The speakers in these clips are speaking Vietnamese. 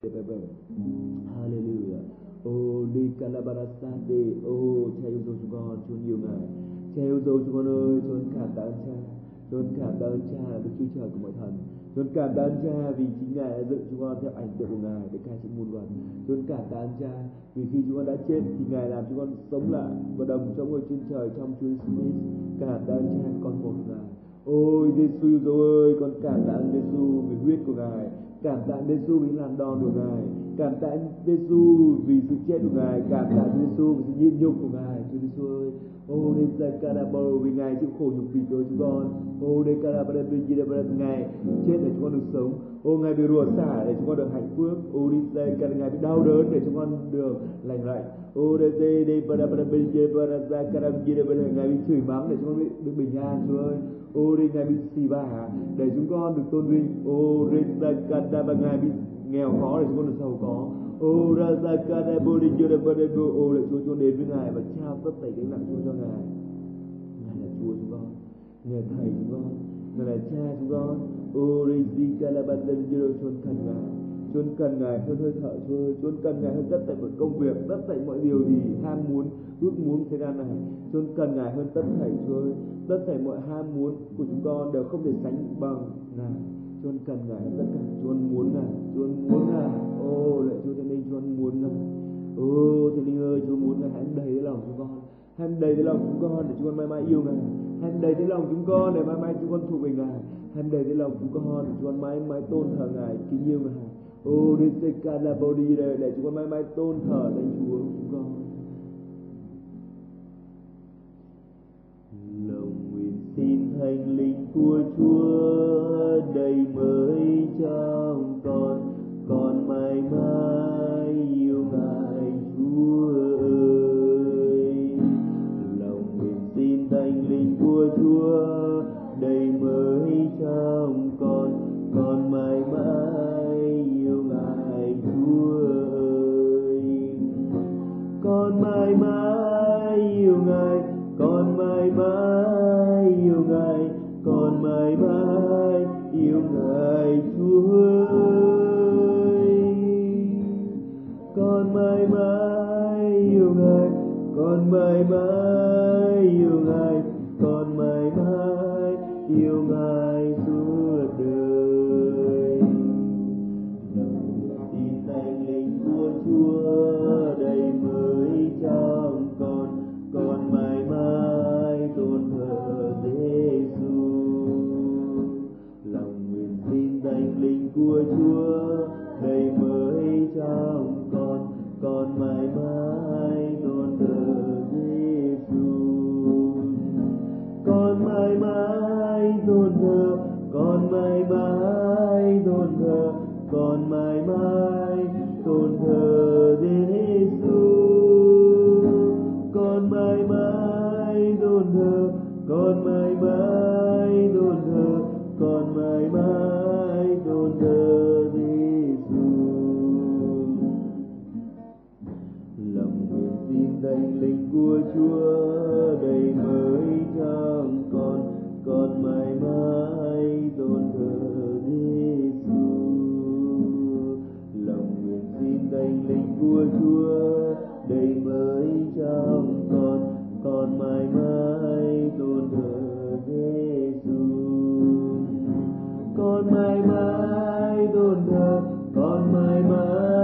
Hallelujah. Oh, đi Calabarasande. Oh, cha yêu dấu chúng con, Chúa nhiều ngài. Cha yêu dấu chúng con ơi, Chúa cảm tạ ơn cha. Chúa cảm tạ ơn cha là Đức Chúa Trời của mọi thần. Chúa cảm tạ ơn cha vì chính Ngài đã dựng chúng con theo ảnh tượng của Ngài để cai trị muôn loài. Chúa cảm tạ ơn cha vì khi chúng con đã chết thì Ngài làm chúng con sống lại và đồng trong ngôi trên trời trong Chúa Jesus. Cảm tạ ơn cha con một Ngài. Ôi Giêsu dấu ơi, con cảm tạ Giêsu vì huyết của Ngài. Cảm tạ Giêsu vì làm đòn của Ngài. Cảm tạ Giêsu vì sự chết của Ngài. Cảm tạ Giêsu vì sự nhịn nhục của Ngài. Chúa Giêsu ơi, Ô đây là Carabao vì Ngài chịu khổ nhục vì cứu chúng con. Ô đây Carabao vì gì để Ngài chết để chúng con được sống. Ô Ngài bị rủa xả để chúng con được hạnh phúc. Ô đi đây Carabao Ngài bị đau đớn để chúng con được lành lạnh. Ô đây đây đây Carabao vì gì để Carabao chỉ Ngài bị chửi mắng để chúng con được bình an Chúa ơi. Ô đây Ngài bị xì vả để chúng con được tôn vinh. Ô đây là Carabao Ngài bị nghèo khó để chúng con được giàu có. Ô ra ra ca đa bô đi chưa đa bô bô ô lại Chúa chúng đến với Ngài và trao tất thảy cái nặng Chúa cho Ngài. Ngài là Chúa chúng con, Ngài là thầy chúng con, Ngài là cha chúng con. Ô đi di ca la ban lên chưa cần Ngài. Chúa cần Ngài hơn hơi thở Chúa ơi. Chúa cần Ngài hơn tất thảy mọi công việc, tất thảy mọi điều gì ham muốn, ước muốn thế gian này. Chúa cần Ngài hơn tất thảy Chúa ơi. Tất thảy mọi ham muốn của chúng con đều không thể sánh bằng Ngài. Chúa cần Ngài tất cả. Chúa muốn Ngài, Chúa muốn Ngài. Ô lạy Chúa Ừ, Ô Thánh Linh ơi, Chúa muốn Ngài hãy đầy cái lòng chúng con. Hãy đầy cái lòng chúng con để chúng con mãi mãi yêu Ngài. Hãy đầy cái lòng chúng con để mãi mãi chúng con thuộc về Ngài. Hãy đầy cái lòng chúng con để chúng con mãi mãi tôn thờ Ngài, kính yêu Ngài. Ô đi se la body để để chúng con mãi mãi tôn thờ Thánh Chúa chúng con. Lòng nguyện xin thánh linh của Chúa đầy mới trong trong con con mãi mãi tôn thờ Giêsu con mãi mãi tôn thờ, con mãi mãi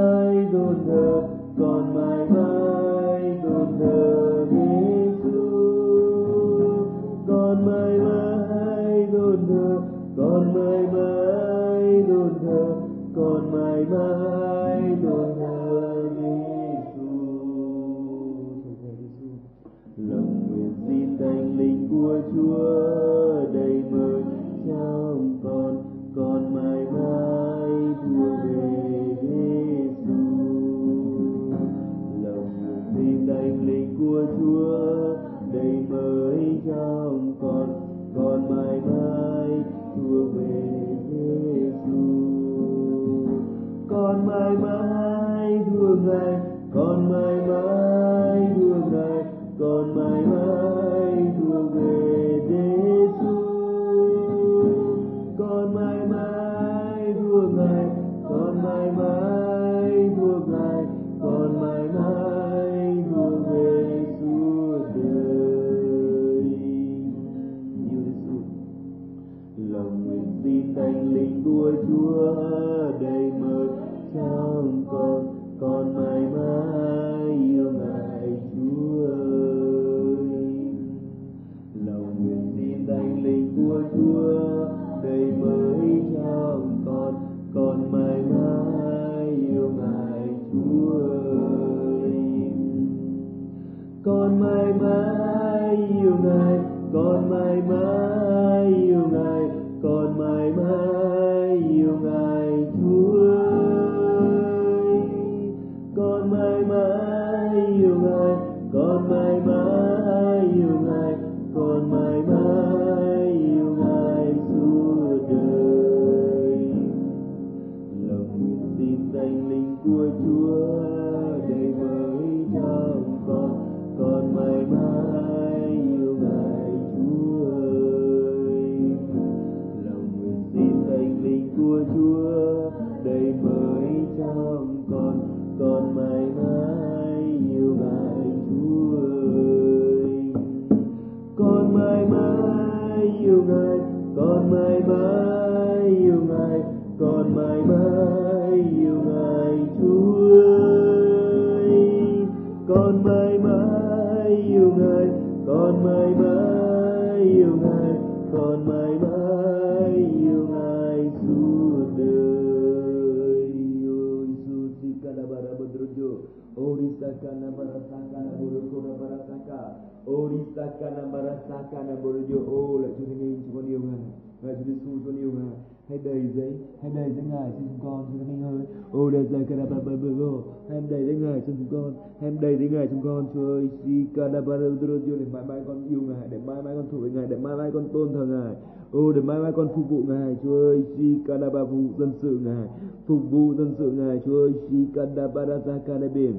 mai mai con phục vụ ngài, Chúa ơi si kadaba phục vụ dân sự ngài, phục vụ dân sự ngài, Chúa ơi si kadabara zakadabim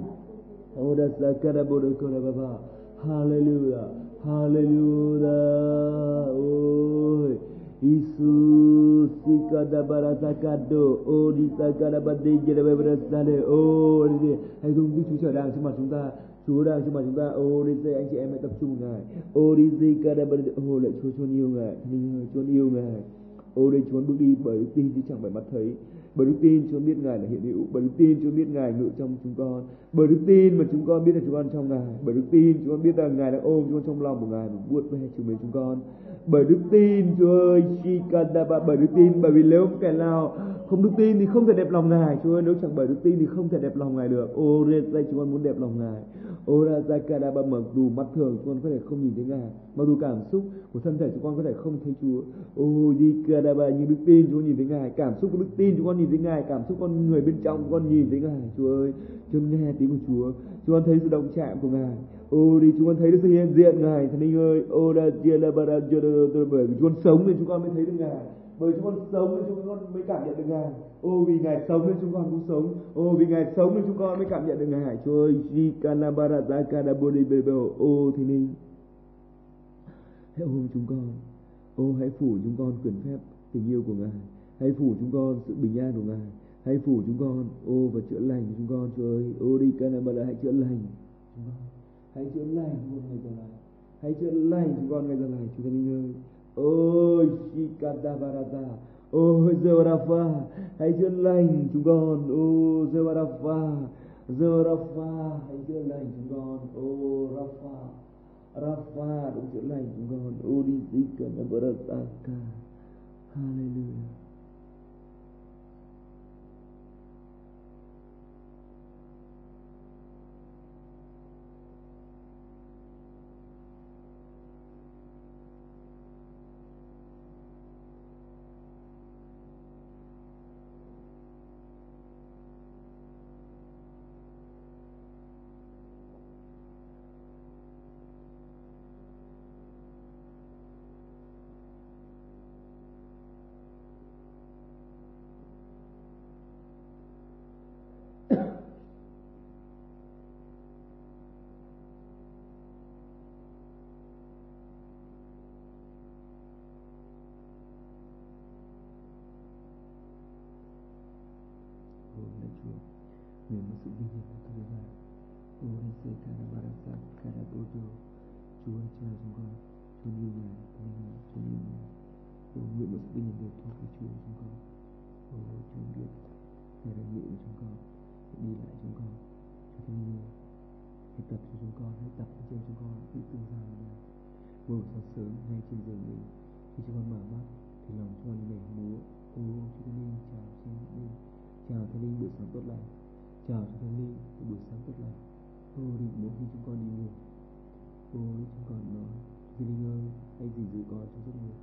ô da zakadabara kadababa Hallelujah Hallelujah, ôi. Isus sikadabara sakado ô đi sakadabade jerabara sale ô đi hãy dùng Đức Chúa trở đang trước mặt chúng ta Chúa đang trong mặt chúng ta. Ô, đi anh chị em hãy tập trung ngài. Ô, đi sikadabara ô lại Chúa Chúa yêu ngài. Linh ơi Chúa yêu ngài. Ô, đây Chúa bước đi bởi đức tin chứ chẳng phải mắt thấy bởi đức tin Chúa biết Ngài là hiện hữu. Bởi đức tin Chúa biết Ngài ngự trong chúng con. Bởi đức tin mà chúng con biết là chúng con trong Ngài. Bởi đức tin chúng con biết rằng Ngài đang ôm chúng con trong lòng của Ngài và vuốt ve chúng mình chúng con. Bởi đức tin Chúa ơi Shikadaba bởi đức tin, bởi vì nếu kẻ nào không đức tin thì không thể đẹp lòng Ngài, Chúa ơi. Nếu chẳng bởi đức tin thì không thể đẹp lòng Ngài được. Ô đây chúng con muốn đẹp lòng Ngài. Ô, ra Zakadaba mặc dù mắt thường chúng con có thể không nhìn thấy Ngài, mặc dù cảm xúc của thân thể chúng con có thể không thấy Chúa. Ô đi ba như đức tin chúng con nhìn thấy Ngài, cảm xúc của đức tin chúng con nhìn thấy Ngài cảm xúc con người bên trong con nhìn thấy Ngài Chúa ơi chúng nghe tiếng của Chúa chúng con thấy sự động chạm của Ngài ô đi chúng con thấy được sự hiện diện Ngài thần linh ơi ô da chia la ba ra chia bởi vì chúng con sống nên chúng con mới thấy được Ngài bởi chúng con sống nên chúng con mới cảm nhận được Ngài. Ô vì Ngài sống nên chúng con cũng sống. Ô vì Ngài sống nên chúng con mới cảm nhận được Ngài. Chúa ơi, Jikanabara Zakadabodi Bebo. Ô Thiên Linh. Hãy ôm chúng con. Ô hãy phủ chúng con quyền phép tình yêu của Ngài. Hãy phủ chúng con sự bình an của Ngài. Hãy phủ chúng con. Ô và chữa lành chúng con. Chúa ơi, ô đi Kanabara hãy chữa lành. Chúng con. Hãy chữa lành chúng con ngày giờ này. Hãy chữa lành chúng con ngày giờ này. Chúa Thiên Linh ơi. Ôi Shikadavarata Ôi Zerafa Hãy chữa lành chúng con Ô Zerafa Zerafa Hãy chữa lành chúng con Ô Rafa Rafa cũng chữa lành chúng con Ô đi Zikadavarata Hallelujah Nguyện một sự vinh hiển của Chúa Ngài Ôi Sê Karabarasa Karabodo Chúa cha chúng con Chúa yêu Ngài Chúa yêu Ngài Chúa yêu Ngài Ôi nguyện một sự vinh hiển được thuộc về Chúa chúng con Ôi Chúa biết Ngài đã ngự với chúng con đi lại chúng con cho Thánh Linh hãy tập cho chúng con hãy tập cho chúng con biết tương giao với Ngài mỗi sáng sớm ngay trên giường mình khi chúng con mở mắt thì lòng chúng con nhảy múa ô Chúa Thánh chào Chúa Linh chào Thánh Linh buổi sáng tốt lành chào Chúa Thánh Linh buổi sáng tốt lành. Ô đi mỗi khi chúng con đi ngủ. Ô chúng con nói Chúa Linh ơi hãy gìn giữ con trong giấc ngủ?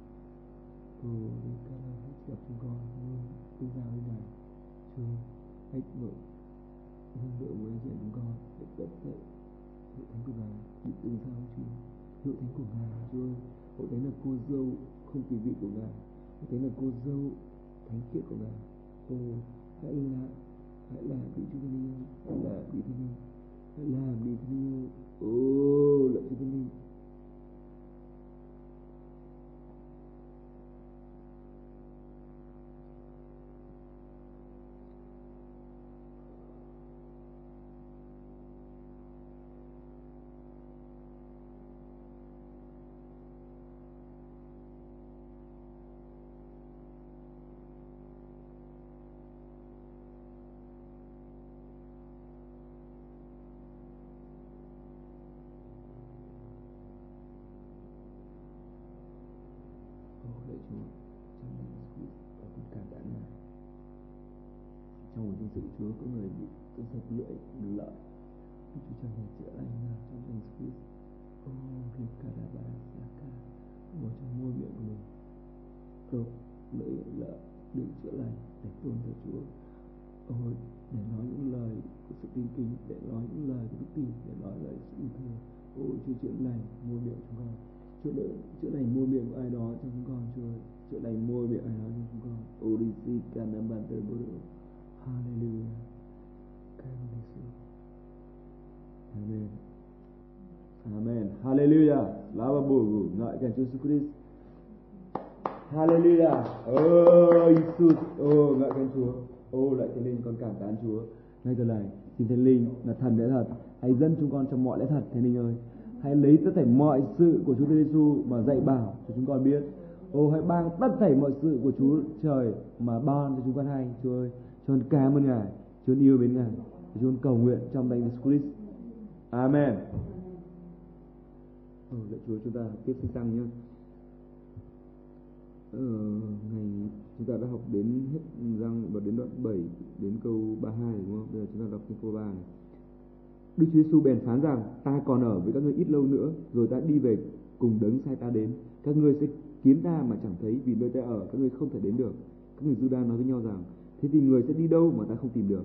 Ô đi ca hãy gặp chúng con luôn tương giao với Ngài Chúa hãy mở hương nữa với anh chúng con hãy tất tệ. Hội thánh của ngài chỉ tương giao Chúa hội thánh của ngài Chúa ơi, hội thánh là cô dâu không kỳ vị của ngài hội thánh là cô dâu thánh khiết của ngài ô hãy làm hãy làm đi Chúa Thánh Linh hãy làm đi Chúa có người bị tôi dập lưỡi lợi. Đức Chúa cho ngài chữa lành nào trong danh Chúa ô Rikarabasaka Ngồi trong môi miệng của mình lưỡi lợi được chữa lành để tôn thờ Chúa. Ôi để nói những lời của sự tin kính, để nói những lời của đức tin, để nói lời sự yêu thương. Ôi Chúa chữa lành môi miệng chúng con. Chữa đỡ chữa lành môi miệng của ai đó trong chúng con, Chúa chữa lành môi miệng ai đó trong chúng con. Orisi Kanambante Hallelujah. Cảm ơn Giêsu Amen. Amen. Hallelujah. Lava Bogu. Ngợi khen Chúa Jesus Christ. Hallelujah. Oh Jesus. Oh ngợi khen Chúa. Oh lại Thiên Linh con cảm tán Chúa. Ngay giờ này xin Thánh Linh là thần lẽ thật. Hãy dẫn chúng con trong mọi lẽ thật Thánh Linh ơi. Hãy lấy tất thảy mọi sự của Chúa Giêsu mà dạy bảo cho chúng con biết. Ô hãy ban tất thảy mọi sự của Chúa trời mà ban cho chúng con hay. Chúa ơi, chúng con cảm ơn Ngài, chúng con yêu mến Ngài. Chúng con cầu nguyện trong danh Jesus Christ. Amen. Ờ, ừ, lạy Chúa chúng ta tiếp xin tăng nhé. Ờ, ngày chúng ta đã học đến hết răng và đến đoạn 7 đến câu 32 đúng không? Bây giờ chúng ta đọc đến câu 3 này. Đức Chúa Giêsu bèn phán rằng ta còn ở với các ngươi ít lâu nữa rồi ta đi về cùng đấng sai ta đến các ngươi sẽ kiếm ta mà chẳng thấy vì nơi ta ở các ngươi không thể đến được các người Juda nói với nhau rằng thế thì người sẽ đi đâu mà ta không tìm được?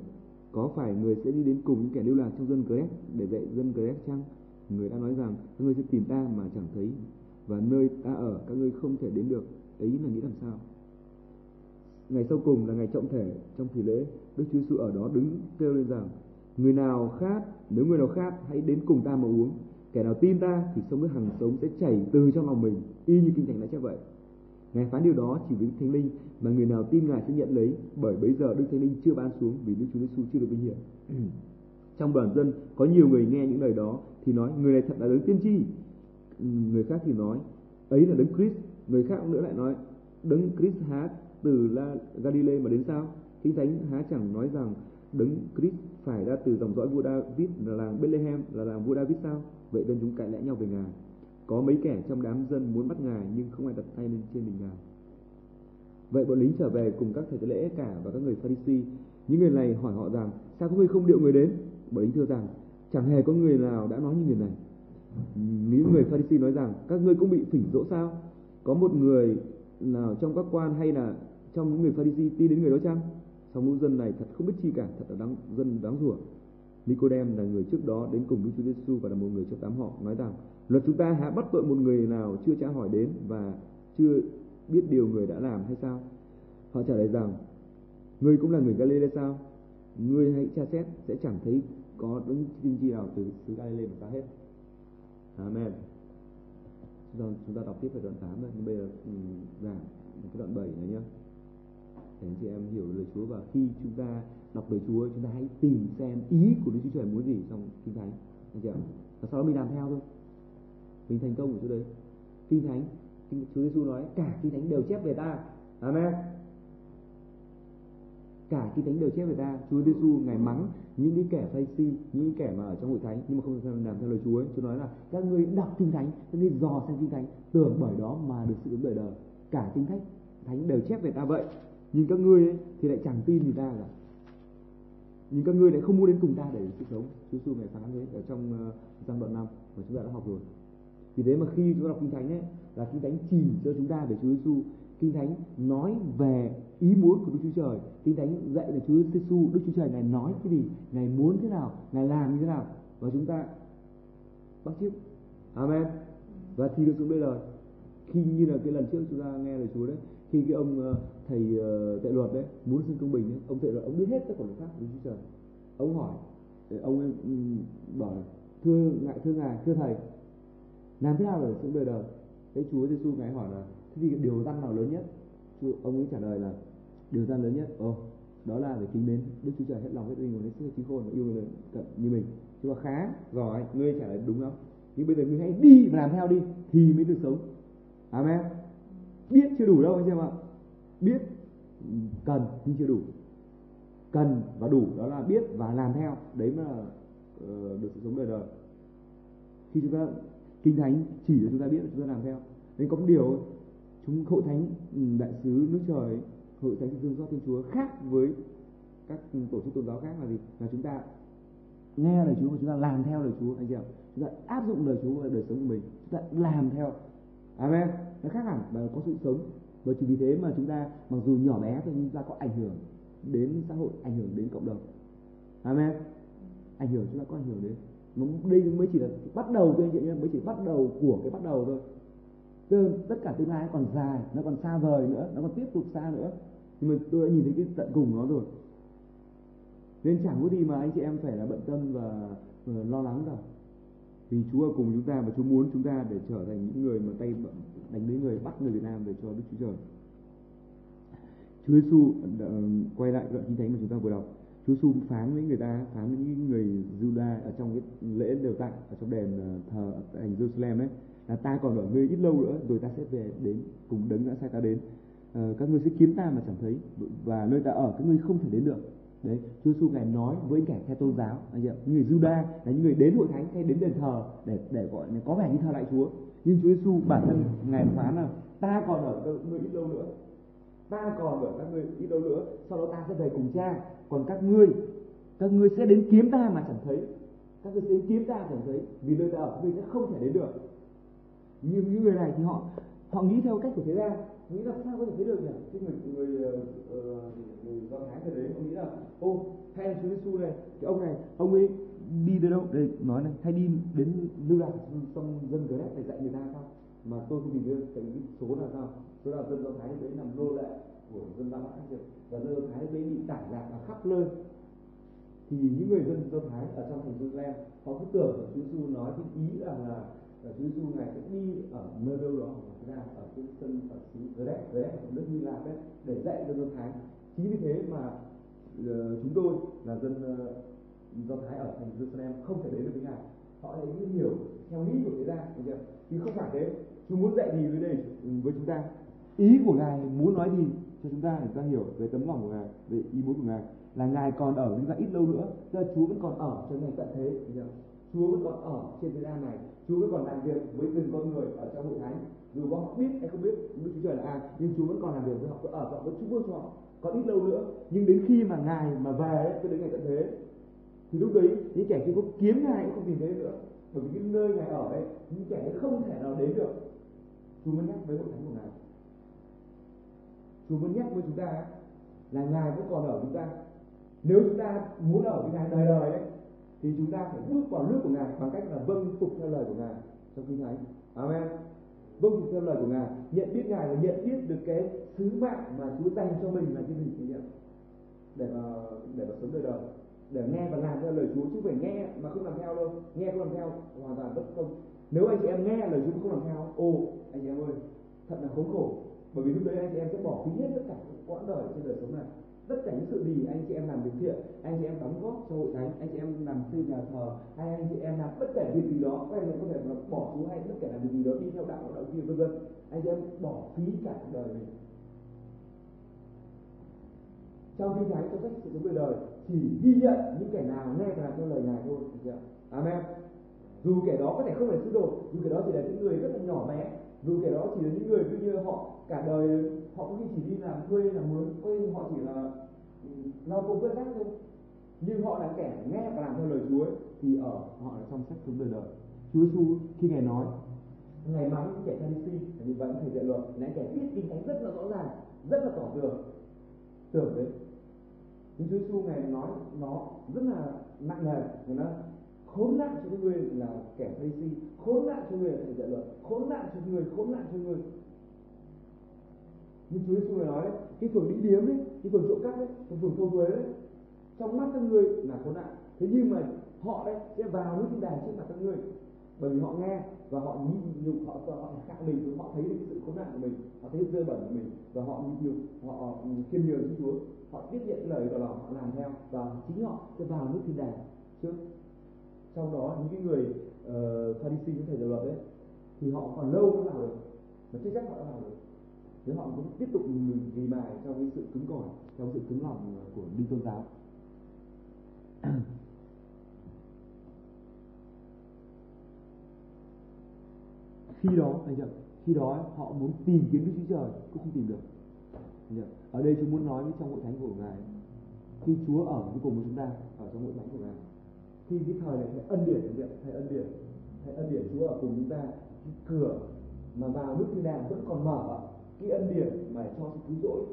Có phải người sẽ đi đến cùng những kẻ lưu lạc trong dân Gret để dạy dân Gret chăng? Người đã nói rằng các ngươi sẽ tìm ta mà chẳng thấy, và nơi ta ở các ngươi không thể đến được. Ấy là nghĩ làm sao? Ngày sau cùng là ngày trọng thể trong kỳ lễ. Đức Chúa Giêsu ở đó đứng kêu lên rằng, người nào khát nếu người nào khát hãy đến cùng ta mà uống. Kẻ nào tin ta thì sông nước hàng sống sẽ chảy từ trong lòng mình. Y như kinh thánh đã chép vậy ngài phán điều đó chỉ với Đức thánh linh mà người nào tin ngài sẽ nhận lấy bởi bấy giờ đức thánh linh chưa ban xuống vì đức chúa giêsu chưa được vinh hiển. Trong bản dân có nhiều người nghe những lời đó thì nói người này thật là đấng tiên tri. Người khác thì nói ấy là đấng Christ. Người khác nữa lại nói đấng Christ há từ La Galilee mà đến sao? Kinh thánh há chẳng nói rằng đấng Christ phải ra từ dòng dõi vua David là làng Bethlehem là làng vua David sao? Vậy nên chúng cãi lẽ nhau về ngài có mấy kẻ trong đám dân muốn bắt ngài nhưng không ai đặt tay lên trên mình ngài. Vậy bọn lính trở về cùng các thầy tế lễ cả và các người Pharisee những người này hỏi họ rằng, sao các ngươi không điệu người đến? Bọn lính thưa rằng, chẳng hề có người nào đã nói như người này. Những người Pharisee nói rằng, các ngươi cũng bị phỉnh dỗ sao? Có một người nào trong các quan hay là trong những người Pharisee tin đến người đó chăng? Song lũ dân này thật không biết chi cả, thật là đáng, dân đáng rủa. Nicodem là người trước đó đến cùng Đức Chúa Giêsu và là một người trong đám họ, nói rằng, luật chúng ta há bắt tội một người nào chưa trả hỏi đến và chưa biết điều người đã làm hay sao? Họ trả lời rằng, ngươi cũng là người Galilee sao? Ngươi hãy tra xét, sẽ chẳng thấy có đứng tiên tri nào từ xứ Galilee mà ta hết. Amen. Rồi chúng ta đọc tiếp về đoạn 8 rồi nhưng bây giờ ừ, giảm cái đoạn 7 này nhá. để anh chị em hiểu lời Chúa và khi chúng ta đọc lời Chúa chúng ta hãy tìm xem ý của Đức Chúa Trời muốn gì trong kinh thánh. Anh chị ạ? Và sau đó mình làm theo thôi. Mình thành công ở chỗ đấy. Kinh thánh kinh, Chúa Giêsu nói cả kinh thánh đều chép về ta. Amen. Cả kinh thánh đều chép về ta. Chúa Giêsu ngài mắng những cái kẻ phay si những kẻ mà ở trong hội thánh nhưng mà không làm theo lời Chúa ấy. Chúa nói là các ngươi đọc kinh thánh các ngươi dò xem kinh thánh tưởng bởi đó mà được sự đời đời. Cả kinh thánh thánh đều chép về ta vậy. Nhưng các ngươi ấy, thì lại chẳng tin gì ta cả nhưng các ngươi lại không muốn đến cùng ta để sự sống. Chúa Giêsu ngài phán thế ở trong ờ, uh, trong đoạn năm mà chúng ta đã học rồi. Vì thế mà khi chúng ta đọc kinh thánh ấy là kinh thánh chỉ cho chúng ta về Chúa Giêsu kinh thánh nói về ý muốn của Đức Chúa Trời. Kinh thánh dạy là Chúa Giêsu Đức Chúa Trời ngài nói cái gì? Ngài muốn thế nào? Ngài làm như thế nào? Và chúng ta bắt chước. Amen. Và thì được xuống bây giờ khi như là cái lần trước chúng ta nghe lời Chúa đấy khi cái ông ờ, thầy ờ, tệ luật đấy muốn xin công bình ấy, ông tệ luật ông biết hết tất cả luật pháp của Chúa Trời. Ông hỏi ờ, ông ấy ừ, bảo thưa ngại thưa ngài thưa thầy làm thế nào để sống đời đời? Cái Chúa Giêsu ngài hỏi là thế thì điều răn nào lớn nhất? Chúa, ông ấy trả lời là điều răn lớn nhất ồ đó là phải kính mến Đức Chúa Trời hết lòng hết linh hồn hết sức trí khôn và yêu người cận như mình. Chứ mà khá giỏi ngươi trả lời đúng lắm. Nhưng bây giờ ngươi hãy đi và làm theo đi thì mới được sống. Amen biết chưa đủ đâu anh em ạ. Biết cần nhưng chưa đủ. Cần và đủ đó là biết và làm theo. Đấy mà uh, ờ, được sự sống đời đời. Khi chúng ta kinh thánh chỉ cho chúng ta biết chúng ta làm theo. Nên có một điều chúng hội thánh ừ, đại sứ nước trời hội thánh thương xót thiên chúa khác với các tổ chức tôn giáo khác là gì? Là chúng ta nghe lời chúa và chúng ta làm theo lời chúa anh chị em chúng ta áp dụng lời chúa vào đời sống của mình. Chúng ta làm theo amen. Nó khác hẳn và có sự sống. Và chỉ vì thế mà chúng ta mặc dù nhỏ bé thôi nhưng ta có ảnh hưởng đến xã hội ảnh hưởng đến cộng đồng. Amen. Ảnh hưởng chúng ta có ảnh hưởng đến. Nó đây mới chỉ là bắt đầu thôi anh chị nhé mới chỉ bắt đầu của cái bắt đầu thôi. Tương, tất cả tương lai còn dài nó còn xa vời nữa nó còn tiếp tục xa nữa. Nhưng mà tôi đã nhìn thấy cái tận cùng nó rồi. Nên chẳng có gì mà anh chị em phải là bận tâm và, và lo lắng cả vì Chúa ở cùng chúng ta và Chúa muốn chúng ta để trở thành những người mà tay đánh lấy người bắt người Việt Nam về cho Đức Chúa Trời. Chúa Giêsu ờ, quay lại đoạn kinh thánh mà chúng ta vừa đọc. Chúa Giêsu phán với người ta, phán với những người Juda ở trong cái lễ đều tặng ở trong đền ờ, thờ ở thành Jerusalem đấy là ta còn ở nơi ít lâu nữa rồi ta sẽ về đến cùng đấng đã sai ta đến. À, các ngươi sẽ kiếm ta mà chẳng thấy và nơi ta ở các ngươi không thể đến được đấy, Chúa Giêsu ngài nói với kẻ theo tôn giáo những người Juda là những người đến hội thánh hay đến đền thờ để để gọi có vẻ như thờ lại Chúa. Nhưng Chúa Giêsu bản thân ngài phán là, ta còn ở các ngươi ít lâu nữa? Ta còn ở các ngươi ít lâu nữa? Sau đó ta sẽ về cùng cha. Còn các ngươi các ngươi sẽ đến kiếm ta mà chẳng thấy. Các ngươi sẽ đến kiếm ta chẳng thấy, vì nơi ta ở, các ngươi sẽ không thể đến được. Nhưng những người này thì họ họ nghĩ theo cách của thế gian nghĩ là sao có thể thấy được nhỉ? Cái người người uh, người do thái thời đấy ông nghĩ là ô hay là chúa giêsu này cái ông này ông ấy đi đến đâu? Đây nói này hay đi đến lưu lạc xong dân gờ để dạy người ta sao? Mà tôi không được cái số là sao? Số là dân do thái đấy nằm nô lệ của dân Ba Mã và dân do thái đấy bị tải lạc ở khắp nơi. Thì những người dân do thái ở trong thành Jerusalem họ cứ tưởng là Chúa Giêsu nói cái ý rằng là và Chúa Giêsu ngài sẽ đi ở nơi đâu đó ra ở cái sân ở xứ Gre Gre ở nước Hy Lạp đấy để dạy cho do Thái chính vì thế mà uh, chúng tôi là dân uh, do Thái ở thành Jerusalem không thể đến được với ngài họ lại cứ hiểu theo nghĩ của thế gian chưa? chứ không phải thế Chúa muốn dạy gì với đây với chúng ta ý của ngài muốn nói gì cho chúng ta để chúng ta hiểu về tấm lòng của ngài về ý muốn của ngài là ngài còn ở chúng ta ít lâu nữa tức là Chúa vẫn còn ở cho ngày tận thế chưa? Chúa vẫn còn ở trên thế gian này. Chúa vẫn còn làm việc với từng con người ở trong hội thánh. Dù họ biết hay không biết Đức Chúa Trời là ai nhưng Chúa vẫn còn làm việc với họ vẫn ở họ vẫn chúc phước cho họ. Còn ít lâu nữa nhưng đến khi mà ngài mà về ấy, cho đến ngày tận thế thì lúc đấy những kẻ kia có kiếm ngài cũng không tìm thấy nữa. Bởi vì cái nơi ngài ở ấy những kẻ ấy không thể nào đến được. Chúa vẫn nhắc với hội thánh của ngài. Chúa vẫn nhắc với chúng ta là ngài vẫn còn ở chúng ta. Nếu chúng ta muốn ở với ngài đời đời ấy thì chúng ta phải bước vào nước của ngài bằng cách là vâng phục theo lời của ngài trong kinh thánh. Amen. Vâng phục theo lời của ngài. Nhận biết ngài và nhận biết được cái sứ mạng mà chúa dành cho mình là cái gì, quý vị để mà để mà sống đời đời. Để nghe và làm theo lời chúa, chứ phải nghe mà không làm theo đâu. Nghe không làm theo, hoàn toàn bất công. Nếu anh chị em nghe lời chúa không làm theo ô anh chị em ơi, thật là khốn khổ. Bởi vì lúc đấy anh chị em sẽ bỏ phí hết tất cả quãng đời trên đời sống này tất cả những sự gì anh chị em làm việc thiện, anh chị em đóng góp cho hội thánh, anh chị em làm xây nhà thờ, hay anh chị em làm tất cả việc gì đó các anh em có thể là bỏ xuống hay tất cả làm việc gì đó, đi theo đạo đạo kia, vân vân. Anh chị em bỏ phí cả đời mình. Trong kinh thánh, trong sách sự sống đời đời, chỉ ghi nhận những kẻ nào nghe và làm theo lời ngài thôi. Được chưa? Amen. Dù kẻ đó có thể không phải sứ đồ, dù kẻ đó chỉ là những người rất là nhỏ bé dù kẻ đó chỉ là những người ví như họ, cả đời họ có khi chỉ đi làm thuê, làm mướn có họ chỉ là ừ, lao công quét rác thôi. Nhưng họ là kẻ nghe và làm theo lời Chúa thì ở, họ là trong sách sống đời đời. Chúa Giêsu khi ngài nói ngày mắng những kẻ Pharisee là như vậy thầy dạy luật là kẻ biết kinh thánh rất là rõ ràng, rất là tỏ tường. Tưởng đấy. Nhưng Chúa Giêsu ngài nói nó rất là nặng nề người nó khốn nạn cho người là kẻ Pharisee khốn nạn cho người là thầy dạy luật, khốn nạn cho người, khốn nạn cho người. Nhưng Chúa Giêsu nói đấy, cái phường đi điếm đấy cái phường trộm cắp đấy cái phường thâu thuế đấy trong mắt các người là khốn nạn. Thế nhưng mà họ đấy sẽ vào nước thiên đàng trước mặt các ngươi bởi vì họ nghe và họ nhịn nhục, họ họ khạo mình, họ thấy được sự khốn nạn của mình, họ thấy dơ bẩn của mình và họ nhịn nhục, họ khiêm nhường với Chúa. Họ tiếp nhận lời của lòng họ làm theo và chính họ sẽ vào nước thiên đàng trước trong đó những cái người ờ, uh, Pharisee những thầy giáo luật đấy thì họ còn lâu mới vào được mà chưa chắc họ đã vào được. Nếu họ cũng tiếp tục vì mài trong cái sự cứng cỏi trong sự cứng lòng của đi tôn giáo. Khi đó anh nhận khi đó họ muốn tìm kiếm Đức Chúa Trời cũng không tìm được. Ở đây chúng muốn nói với trong hội thánh của ngài khi Chúa ở với cùng với chúng ta ở trong hội thánh của ngài khi cái thời này thầy ân điển thầy ân điển thầy ân điển Chúa ở cùng chúng ta. Cái cửa mà vào nước thiên đàng vẫn còn mở cái ân điển mà cho sự cứu rỗi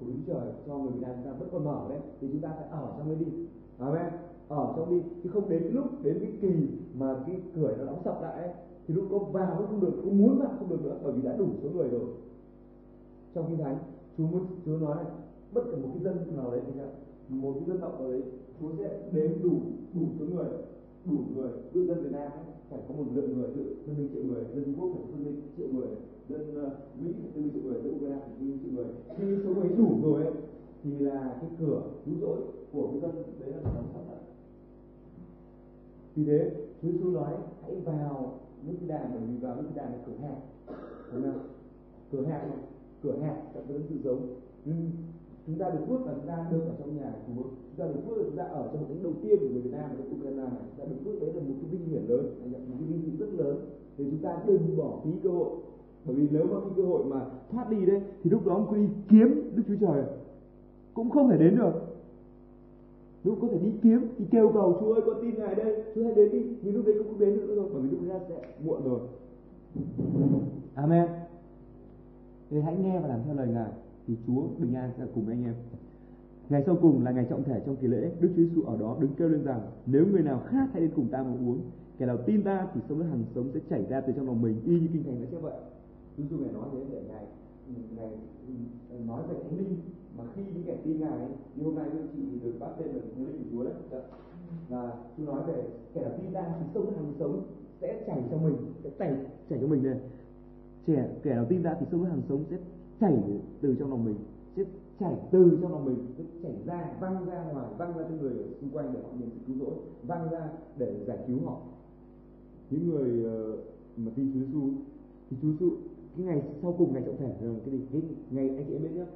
của Đức Trời cho người Việt Nam chúng ta vẫn còn mở đấy thì chúng ta phải ở trong đấy đi. Amen. Ở trong đi chứ không đến lúc đến cái kỳ mà cái cửa nó đóng sập lại ấy, thì lúc có vào cũng không được cũng muốn vào không được nữa bởi vì đã đủ số người rồi. Trong kinh thánh Chúa muốn Chúa nói này bất kỳ một cái dân nào đấy thì một cái dân tộc nào đấy Chúa sẽ đến đủ đủ số người đủ người cư dân Việt Nam ấy, phải có một lượng người tự dân minh triệu người dân Trung Quốc phải dân minh triệu người dân uh, Mỹ phải hơn triệu người dân Ukraine phải hơn triệu người. Khi số người đủ rồi ấy, thì là cái cửa cứu rỗi của cái dân đấy là đóng sẵn lại. Vì thế Chúa Giêsu nói hãy vào nước đàn bởi vì vào nước đàn là cửa hẹp. Đúng không? Cửa hẹp cửa hẹp các có sự giống nhưng ừ chúng ta được phước là chúng ta được ở trong nhà Chúa. Chúng ta được phước là chúng ta ở trong cái đầu tiên của người Việt Nam và Ukraine này. Chúng ta được phước đấy là một cái vinh hiển lớn một cái vinh dự rất lớn. Thì chúng ta đừng bỏ phí cơ hội. Bởi vì nếu mà cái cơ hội mà thoát đi đấy, thì lúc đó ông đi kiếm Đức Chúa Trời. Cũng không thể đến được. Lúc có thể đi kiếm, thì kêu cầu, Chúa ơi, con tin ngài đây. Chúa hãy đến đi. Nhưng lúc đấy cũng không đến nữa rồi, bởi vì lúc ra sẽ muộn rồi. Amen. Thì hãy nghe và làm theo lời ngài thì Chúa bình an sẽ cùng với anh em. Ngày sau cùng là ngày trọng thể trong kỳ lễ. Đức Chúa Giêsu ở đó đứng kêu lên rằng nếu người nào khác hãy đến cùng ta mà uống kẻ nào tin ta thì sông nước hằng sống sẽ chảy ra từ trong lòng mình. Y như kinh thánh đã chép vậy Chúa Giêsu ngài nói thế để ngài ngài nói về thánh linh. Mà khi những kẻ tin ngài ấy, như hôm nay các chị được bắt tên là thánh linh của Chúa đấy. Dạ. Và Chúa nói về kẻ nào tin ta thì sông nước hằng sống sẽ chảy cho mình sẽ chảy chảy cho mình này trẻ kẻ nào tin ta thì sông nước hằng sống sẽ chảy từ trong lòng mình sẽ chảy từ trong lòng mình sẽ chảy ra văng ra ngoài văng ra cho người ở xung quanh để họ nhận sự cứu rỗi văng ra để giải cứu họ. Những người uh, mà tin Chúa Giêsu thì Chúa Giêsu cái ngày sau cùng ngày trọng thể là cái gì? Cái ngày anh chị em biết nhá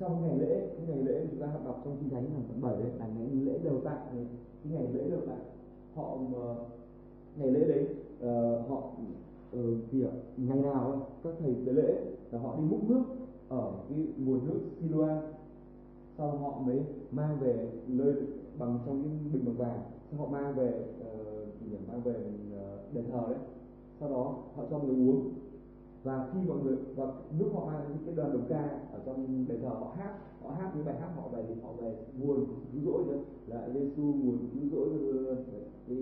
trong ngày lễ cái ngày lễ chúng ta đọc trong kinh thánh là tháng bảy đấy là ngày lễ đầu tạ cái ngày lễ đầu tạ họ mà ngày lễ đấy uh, họ thì ngày nào các thầy tế lễ là họ đi múc nước ở cái nguồn nước Siloa sau họ mới mang về nơi bằng trong cái bình bằng vàng sau họ mang về uh, mang về uh, đền thờ đấy sau đó họ cho người uống và khi mọi người và nước họ mang những cái đoàn đồng ca ở trong đền thờ họ hát họ hát những bài hát họ về thì họ về nguồn cứu rỗi nữa là Giêsu nguồn cứu rỗi cái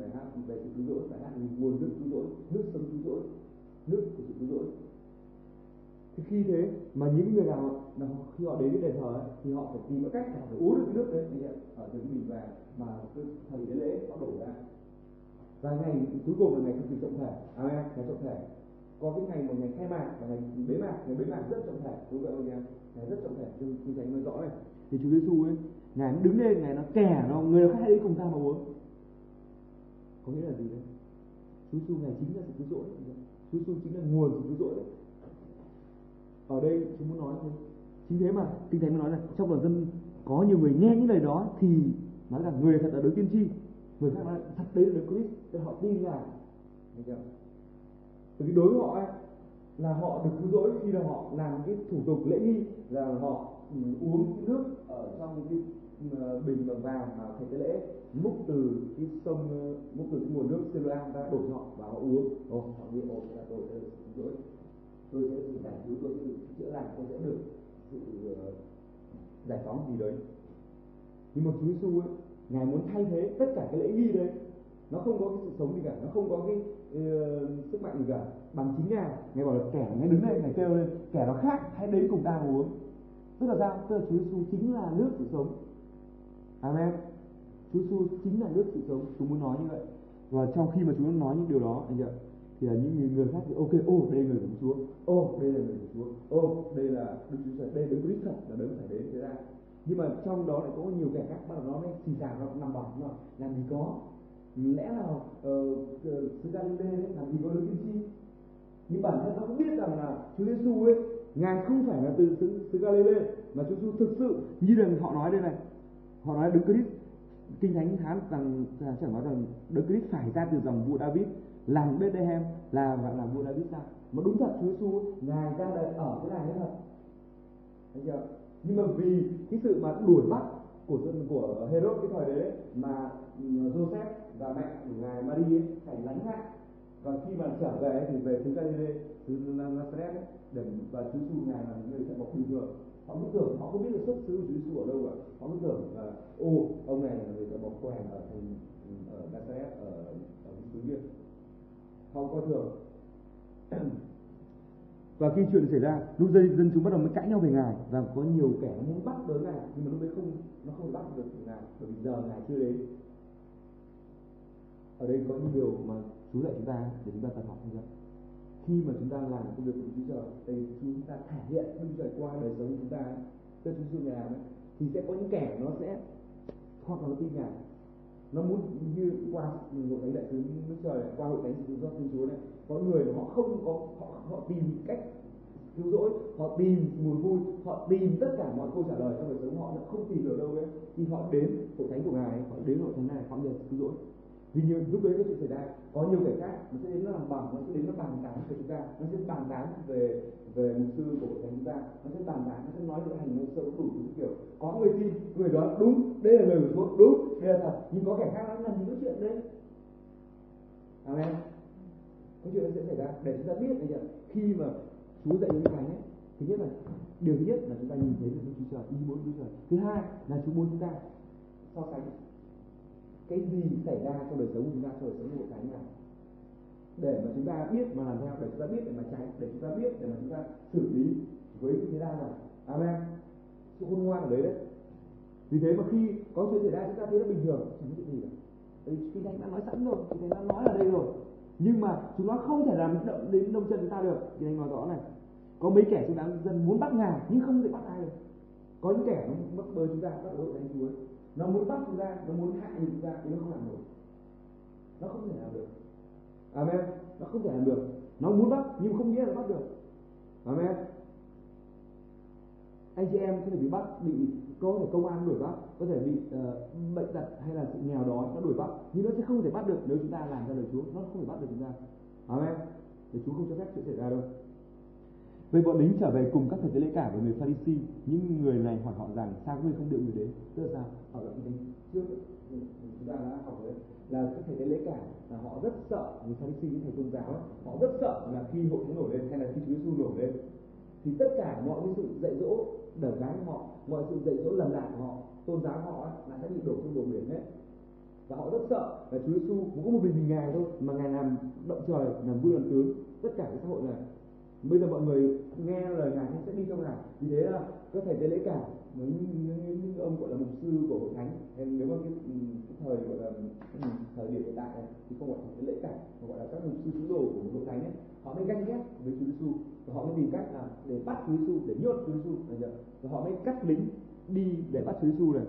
bài hát về sự cứu rỗi bài hát nguồn nước cứu rỗi nước sông cứu rỗi nước của sự cứu rỗi. Thì khi thế mà những người nào nào khi họ đến cái đền thờ ấy, thì họ phải tìm một cách họ phải uống được cái nước đấy anh ở dưới bình vàng mà cái thời lễ lễ họ đổ ra. Và ngày cuối cùng là ngày cực kỳ trọng thể. Amen ngày trọng thể. Có cái ngày một ngày khai mạc và ngày bế mạc ngày bế mạc rất trọng thể. Đúng vậy anh em? Ngày rất trọng thể. Nhưng kinh thánh nói rõ này. Thì Chúa Giêsu ấy ngài đứng lên ngài nó kẻ nó người khác đi cùng ta mà uống có nghĩa là gì đấy? Chúa Giêsu ngài chính là sự cứu rỗi. Chúa Giêsu chính là nguồn sự cứu rỗi đấy. Ở đây chúng muốn nói thôi. Chính thế mà kinh thánh mới nói là trong đoàn dân có nhiều người nghe những lời đó thì nói rằng người thật là đấng tiên tri. Người khác nói thật đấy là đấng Christ. Để họ tin là, thấy chưa? Bởi vì đối với họ ấy, là họ được cứu rỗi khi là họ làm cái thủ tục lễ nghi là họ ừ, uống cái nước ở trong cái bình bằng vàng mà thầy tế lễ múc từ cái sông ờ, múc từ cái nguồn nước Siloam ra đổ họ và họ uống. Ồ. Họ nghĩ ồ là tôi sẽ được cứu rỗi tôi sẽ được giải cứu tôi sẽ được chữa lành tôi sẽ được sự uh, giải phóng gì đấy. Nhưng mà Chúa Giêsu ấy ngài muốn thay thế tất cả cái lễ nghi đấy. Nó không có cái sự sống gì cả nó không có cái uh, sức mạnh gì cả. Bằng chính ngài ngài bảo là kẻ ngài đứng lên ngài kêu lên kẻ nó khác hãy đến cùng ta uống. Tức là sao? Tức là Chúa Giêsu chính là nước sự sống amen. Chúa Giêsu chính là nước sự sống. Chúng muốn nói như vậy. Và trong khi mà chúng nói những điều đó anh chị ạ thì là những người, khác thì ok ô đây là người của Chúa. Ô đây là người của Chúa. Ô đây là Đức Chúa Trời. Đây là Đức Christ thật là đấng phải đến thế ra nhưng mà trong đó lại có nhiều kẻ khác bắt đầu nó đấy xì xào nó nằm bỏng mà làm gì có. Lẽ nào ờ, ờ, uh, sứ Galilee làm gì có đứa tiên tri? Nhưng bản thân nó cũng biết rằng là Chúa Giêsu ấy ngài không phải là từ xứ, xứ Galilee mà Chúa Giêsu thực sự như là họ nói đây này họ nói Đức Christ, kinh thánh thán rằng à, chẳng nói rằng Đức Christ phải ra từ dòng vua David làng Bethlehem, là gọi là vua David sao mà đúng thật, Chúa Giêsu ngài ra đời ở cái làng ấy thật. Thấy chưa? Nhưng mà vì cái sự mà đuổi bắt của dân, của Herod cái thời đấy, mà ừ, Joseph và mẹ của ngài maria phải lánh nạn. Và khi mà trở về thì về xứ Galilee, xứ Nazareth để và Chúa Giêsu ngài là người sẽ bọc bình thường họ cứ tưởng họ không biết được xuất xứ của Chúa Giêsu ở đâu cả. Họ cứ tưởng là, ô, ông này là người thợ bọc quèn ở thành, ở Nazareth, ở ở xứ Việt họ coi thường. Và khi chuyện xảy ra, lúc dây dân chúng bắt đầu mới cãi nhau về ngài, và có nhiều kẻ muốn bắt tới ngài, nhưng mà lúc đấy không, nó không bắt được ngài, bởi vì giờ ngài chưa đến. Ở đây có những điều mà chú dạy chúng ta để chúng ta tập học không ạ khi mà chúng ta làm công việc của Chúa Trời thì chúng ta thể hiện Đức Trời qua đời sống của chúng ta cho Chúa Giêsu làm ấy, thì sẽ có những kẻ nó sẽ hoặc là nó tin ngài nó muốn như qua hội thánh đại sứ Đức Trời qua hội thánh sự do Thiên Chúa này có người mà họ không có họ họ tìm cách cứu rỗi họ tìm nguồn vui họ tìm tất cả mọi câu trả lời trong đời sống họ đã không tìm được đâu ấy thì họ đến hội thánh của ngài họ đến hội thánh này họ nhờ cứu rỗi vì như lúc đấy có chuyện xảy ra. Có nhiều kẻ khác, nó sẽ đến nó làm bằng, nó sẽ đến nó bàn tán về chúng ta. Nó sẽ bàn tán về về mục sư của thánh chúng ta. Nó sẽ bàn tán, nó sẽ nói về hành nó sợ đủ những kiểu, có người tin, người đó đúng, đây là lời của chúa, đúng, đây là thật. Nhưng có kẻ khác nó làm những cái chuyện đấy amen. Có chuyện nó sẽ xảy ra để chúng ta biết, bây giờ khi mà Chúa dạy những thánh ấy, thứ nhất là, điều thứ nhất là chúng ta nhìn thấy được Đức Chúa Trời, ý muốn Chúa Trời. Thứ hai là Chúa muốn chúng ta so sánh cái gì xảy ra trong đời sống của chúng ta trong đời sống của thánh này để mà chúng ta biết mà làm theo để chúng ta biết để mà tránh để chúng ta biết để mà chúng ta xử lý với cái thế gian này. Amen. Sự khôn ngoan ở đấy đấy. Vì thế mà khi có chuyện xảy ra chúng ta thấy nó bình thường chẳng có chuyện gì cả. Vì kinh thánh đã nói sẵn rồi kinh thánh đã nói ở đây rồi. Nhưng mà chúng nó không thể làm động đến nông chân chúng ta được. Kinh thánh nói rõ này. Có mấy kẻ chúng ta dân muốn bắt ngài nhưng không thể bắt ai được. Có những kẻ nó bắt bớ chúng ta bắt bớ đánh chúa nó muốn bắt chúng ta nó muốn hại chúng ta thì nó không làm được. Nó không thể làm được. Amen. Nó không thể làm được. Nó muốn bắt nhưng không nghĩa là bắt được. Amen. Anh chị em có thể bị bắt bị có thể công an đuổi bắt có thể bị uh, bệnh tật hay là sự nghèo đói nó đuổi bắt nhưng nó sẽ không thể bắt được nếu chúng ta làm ra lời Chúa. Nó không thể bắt được chúng ta. Amen. Để Chúa không cho phép chuyện xảy ra đâu về bọn lính trở về cùng các thầy tế lễ cả và người Pharisee, những người này hỏi họ rằng sao các ngươi không đưa người đến? Tức là sao? Họ đã đến trước chúng ta đã học đấy. Là các thầy tế lễ cả là họ rất sợ người Pharisee những thầy tôn giáo ấy, họ rất sợ là khi hội thánh nổi lên hay là khi Chúa Giêsu nổi lên thì tất cả mọi cái sự dạy dỗ đẩy gái họ mọi sự dạy dỗ lầm lạc của họ tôn giáo họ ấy, là sẽ bị đổ trong đổ biển hết. Và họ rất sợ là Chúa Giêsu cũng có một mình mình ngài thôi mà ngài làm động trời làm vui làm tướng. Tất cả cái xã hội này bây giờ mọi người nghe lời ngài sẽ đi theo ngài. Vì thế là có thể tế lễ cả với những, những, những ông gọi là mục sư của hội thánh nếu mà cái, ừ, cái thời gọi là ừ, thời điểm hiện tại này thì không gọi là tế lễ cả mà gọi là các mục sư sứ đồ của hội thánh ấy họ mới ganh ghét với Chúa Giêsu và họ mới tìm cách là để bắt Chúa Giêsu để nhốt Chúa Giêsu và họ mới cắt lính đi để bắt Chúa Giêsu này.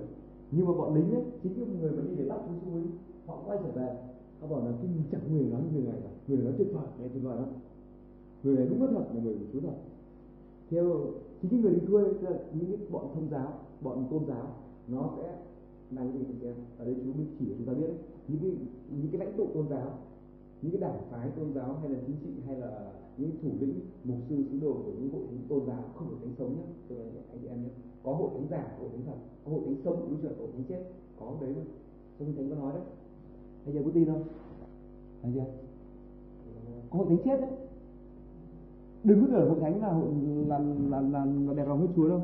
Nhưng mà bọn lính ấy chính những người mà đi để bắt Chúa Giêsu ấy họ quay trở về. Họ bảo là cái chẳng người nói như người này cả người nói tuyệt vời nghe tuyệt vời lắm người này đúng bất thật là người của Chúa thật. Theo thì cái người đi thuê là những cái bọn thông giáo, bọn tôn giáo, nó sẽ làm cái gì anh em ở đây chú mới chỉ cho chúng ta biết. Đấy. những cái những cái lãnh tụ tôn giáo, những cái đảng phái tôn giáo hay là chính trị hay là những thủ lĩnh, mục sư, sứ đồ của những hội thánh tôn giáo không được thánh sống nhé tôi nói anh chị em nhé có hội thánh giả, hội thánh thật, có hội thánh sống, đúng chuẩn hội thánh chết, có đấy mà. Trong thánh có nói đấy. Anh giờ có tin không? Anh chưa? Có hội thánh chết đấy đừng có tưởng hội thánh là là là là, là đẹp lòng hết chúa đâu.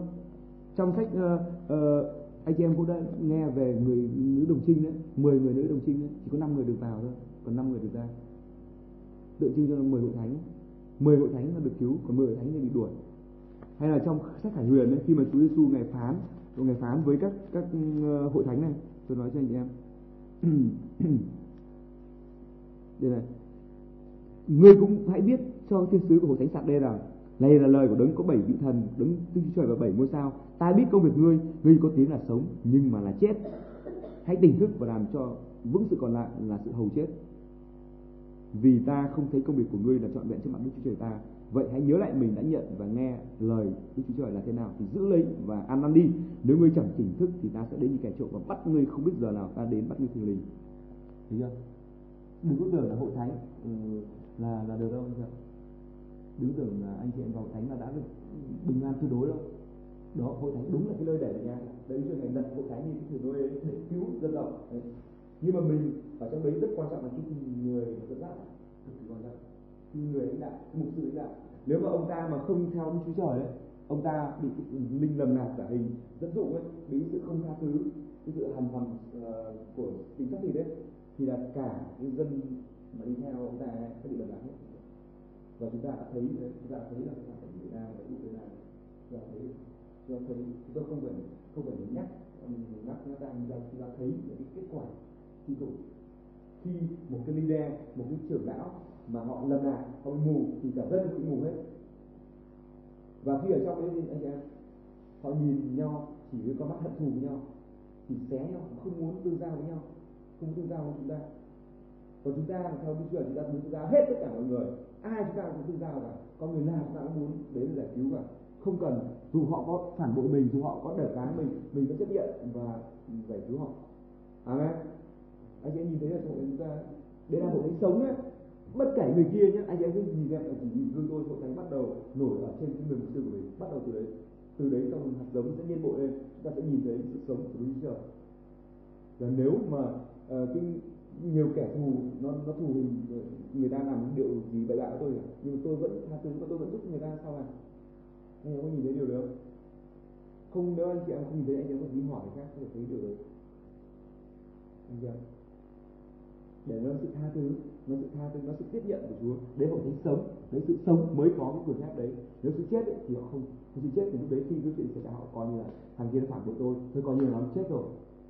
Trong sách uh, uh, anh chị em cũng đã nghe về người nữ đồng trinh đấy 10 người nữ đồng trinh đấy chỉ có 5 người được vào thôi còn 5 người được ra. Tượng trưng cho 10 hội thánh. 10 hội thánh là được cứu còn 10 hội thánh thì bị đuổi. Hay là trong sách Khải Huyền ấy, khi mà Chúa Giêsu ngày phán ngày phán với các các ờ, hội thánh này tôi nói cho anh chị em. Đây này ngươi cũng hãy biết cho thiên sứ của hội thánh sạc đê rằng này là lời của đấng có bảy vị thần đấng tư trời và bảy ngôi sao. Ta biết công việc ngươi ngươi có tiếng là sống nhưng mà là chết. Hãy tỉnh thức và làm cho vững sự còn lại là sự hầu chết. Vì ta không thấy công việc của ngươi là trọn vẹn trước mặt đức chúa trời ta. Vậy hãy nhớ lại mình đã nhận và nghe lời đức chúa trời là thế nào thì giữ lấy và ăn năn đi. Nếu ngươi chẳng tỉnh thức thì ta sẽ đến như kẻ trộm và bắt ngươi không biết giờ nào ta đến bắt ngươi thường lình thấy chưa? Đừng có tưởng là hội thánh ừ, là là được đâu anh ạ đứng tưởng là anh chị em vào thánh là đã được bình an tuyệt đối đâu đó hội thánh đúng là cái nơi để nha đấy cho ngày đặt hội thánh như cái nơi để cứu dân tộc. Nhưng mà mình ở trong đấy rất quan trọng là cái người dẫn dắt. Cực kỳ quan trọng. Cái người lãnh đạo mục sư lãnh đạo. Nếu mà ông ta mà không theo ông chúa trời đấy ông ta bị linh lầm lạc giả hình dẫn dụ ấy bị sự không tha thứ cái sự hằn hầm uh, ờ, của tính chất gì đấy thì là cả cái dân mà đi theo ông ta sẽ bị lầm lạc hết và chúng ta đã thấy, chúng ta đã thấy là cái hoàn cảnh Việt Nam và Ukraine chúng ta thấy, chúng ta thấy, chúng ta không phải không phải nhắc mình nhắc nó đang, chúng ta thấy những cái kết quả khi khủng. Khi một cái leader, một cái trưởng lão mà họ lầm lạc, họ bị mù, thì cả dân cũng mù hết. Và khi ở trong đấy anh em, họ nhìn nhau, chỉ với con mắt hận thù với nhau, thì xé nhau, không muốn tương giao với nhau, không tương giao với chúng ta còn chúng ta theo cái chuyện chúng ta muốn tương giao hết tất cả mọi người. Ai chúng ta cũng tương giao cả. Có người nào chúng ta cũng muốn đến giải cứu cả. Không cần dù họ có phản bội mình dù họ có đẩy cán mình mình vẫn chấp nhận và giải cứu họ. Amen. Anh chị em nhìn thấy là chúng ta đây là một cái sống nhé bất kể người kia nhé anh em cứ nhìn em chỉ nhìn gương tôi hội thánh bắt đầu nổi ở trên cái người mục sư của mình. Bắt đầu từ đấy. Từ đấy trong hạt giống sẽ nhiên bộ lên. Chúng ta sẽ nhìn thấy sự sống của Đức Chúa Trời. Và nếu mà uh, cái nhiều kẻ thù nó nó thù hình người ta làm điều gì bậy bạ của tôi nhưng mà tôi vẫn tha thứ và tôi vẫn giúp người ta sau này anh em có nhìn thấy điều đó không? Không nếu anh chị em không nhìn thấy anh em có đi hỏi khác có thể thấy điều đấy. Anh chị em. Để nó sự tha thứ nó sự tha thứ nó sự tiếp nhận của Chúa. Đấy họ thấy sống đấy sự sống mới có cái quyền phép đấy. Nếu sự chết ấy, thì họ không. Nếu sự chết thì lúc đấy khi cái chuyện xảy ra họ coi như là thằng kia nó phản bội tôi. Tôi coi như là nó chết rồi.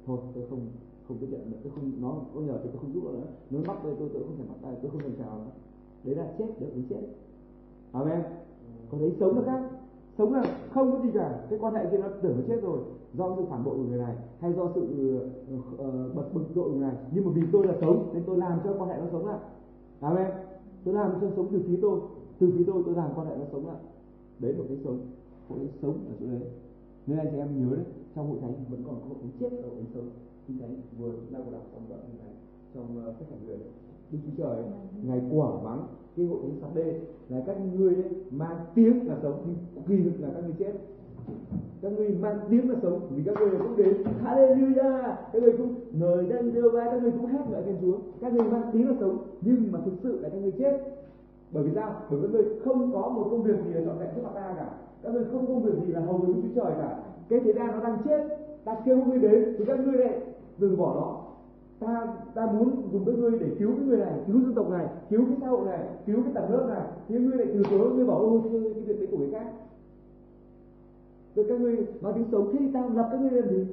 Thôi tôi không không tiếp nhận nữa. Tôi không nó có nhờ tôi không giúp nữa. Nó bắt tôi tôi tôi không thể bắt tay tôi không thể chào nữa. Đấy là chết được đến chết. Amen. Còn đấy sống nó khác. Sống là không có gì cả. Cái quan hệ kia nó tưởng nó chết rồi. Do sự phản bội của người này hay do sự ờ, uh, bật bực dội của người này. Nhưng mà vì tôi là sống nên tôi làm cho quan hệ nó sống lại. Amen. Tôi làm cho sống từ phía tôi. Từ phía tôi tôi làm quan hệ nó sống lại. Đấy là cái sống. Hội sống ở chỗ đấy. Nên anh chị em nhớ đấy trong hội thánh vẫn còn có hội chết ở hội sống kinh thánh vừa đang có đọc trong đoạn kinh thánh trong uh, sách hành huyền đức chúa trời ngày quả vắng cái hội thánh sáng đê là các ngươi ấy, mang tiếng là sống nhưng kỳ thực là các ngươi chết. Các ngươi mang tiếng là sống vì các ngươi cũng đến. Hallelujah! Các ngươi cũng ngời đang đưa vai các ngươi cũng hát ngợi khen chúa. Các ngươi mang tiếng là sống nhưng mà thực sự là các ngươi chết. Bởi vì sao? Bởi vì các ngươi không có một công việc gì là trọn vẹn trước mặt ta cả. Các ngươi không công việc gì là hầu với chúa trời cả. Cái thế gian nó đang chết ta kêu các ngươi đến thì các ngươi lại từ bỏ nó. Ta ta muốn dùng các ngươi để cứu cái người này cứu dân tộc này cứu cái xã hội này cứu cái tầng lớp này. Thì ngươi lại từ chối ngươi bảo ô cái, việc đấy của người khác. Rồi các ngươi nói tiếng sống khi thì lập các ngươi làm gì?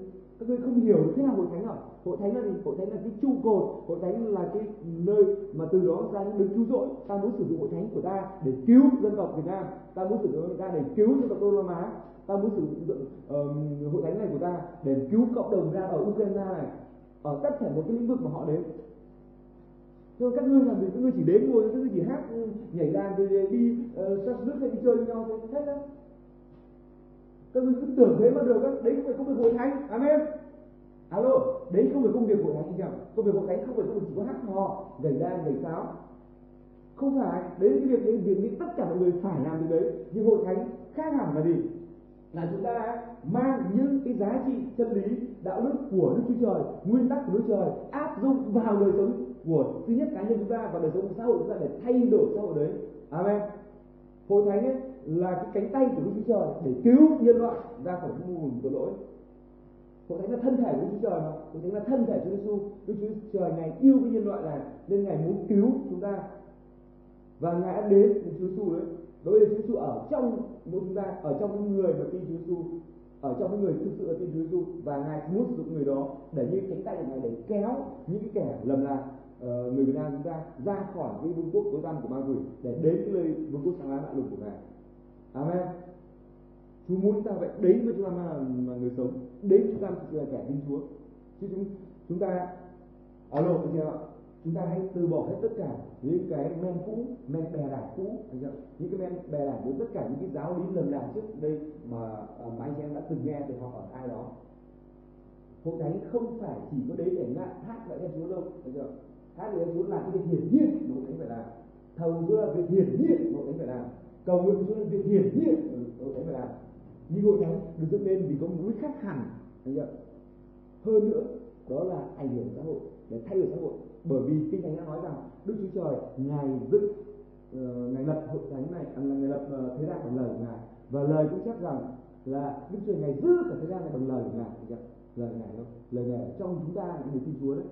Các ngươi không hiểu thế nào hội thánh ở hội thánh là gì? Hội thánh là cái trụ cột hội thánh là cái nơi mà từ đó ra được cứu rỗi. Ta muốn sử dụng hội thánh của ta để cứu dân tộc việt nam. Ta muốn sử dụng hội ta để cứu dân tộc đông nam á. Ta muốn sử dụng uh, hội thánh này của ta để cứu cộng đồng ra ở ukraine này. Ở tất cả một cái lĩnh vực mà họ đến. Cho các ngươi làm gì các ngươi chỉ đến ngồi các ngươi chỉ hát nhảy đàn rồi đi ờ, uh, nước hay đi chơi với nhau thôi. Hết đó các ngươi cứ tưởng thế mà được á, đấy không phải công việc hội thánh. Amen. Alo, đấy không phải công việc hội thánh anh em công việc hội thánh không phải công việc chỉ có hát hò gảy đàn gảy sáo. Không phải, đấy là cái việc đấy việc đấy tất cả mọi người phải làm việc đấy. Nhưng hội thánh khác hẳn là gì? Là chúng ta mang những cái giá trị chân lý, đạo đức của đức chúa trời, nguyên tắc của đức trời, áp dụng vào đời sống của thứ nhất cá nhân chúng ta và đời sống xã hội chúng ta để thay đổi xã hội đấy. Amen. Hội thánh ấy là cái cánh tay của đức chúa trời để cứu nhân loại ra khỏi cái nguồn tội lỗi. Hội thánh là thân thể của đức chúa trời mà hội thánh là thân thể của chúa giêsu đức chúa trời ngài yêu cái nhân loại này nên ngài muốn cứu chúng ta. Và ngài đã đến với chúa giêsu đấy. Đối với Chúa Giêsu ở trong mỗi chúng ta, ở trong những người mà tin Chúa Giêsu ở trong những người thực sự là tin Chúa Giêsu và ngài muốn sử dụng người đó để như cánh tay của ngài để kéo những cái kẻ lầm lạc ờ, người Việt Nam chúng ta ra khỏi cái vương quốc tối tăm của ma quỷ, để đến cái nơi vương quốc sáng láng lạ lùng của ngài amen. Chúa muốn chúng ta vậy đấy mới chúng ta là, là người sống. Đấy chúng ta là kẻ tin Chúa. Chứ chúng chúng ta alo anh chị ạ? Chúng ta hãy từ bỏ hết tất cả những cái men cũ men bè đảng cũ anh chị. những cái men bè đảng với tất cả những cái giáo lý lầm lạc trước đây mà, à, mà anh em đã từng nghe từ học ở ai đó. Hội thánh không phải chỉ có đấy để ngạ hát lại em chúa đâu anh chị ạ? Hát lại em chúa là cái việc hiển nhiên mà hội thánh phải làm. Thầu chúa là việc hiển nhiên mà hội thánh phải làm cầu nguyện chúa là việc hiển nhiên ừ, ở, ở thánh phải làm nhưng hội thánh được dựng lên vì có một mục khác hẳn hơn nữa đó là ảnh hưởng xã hội để thay đổi xã hội. Bởi vì kinh thánh đã nói rằng đức chúa trời ngài dựng uh, ngài lập hội thánh này à, ngài lập uh, thế gian bằng lời của ngài. Và lời cũng chắc rằng là đức chúa trời ngài giữ cả thế gian này bằng lời của ngài được lời ngài không lời ngài trong chúng ta là người tin chúa đấy.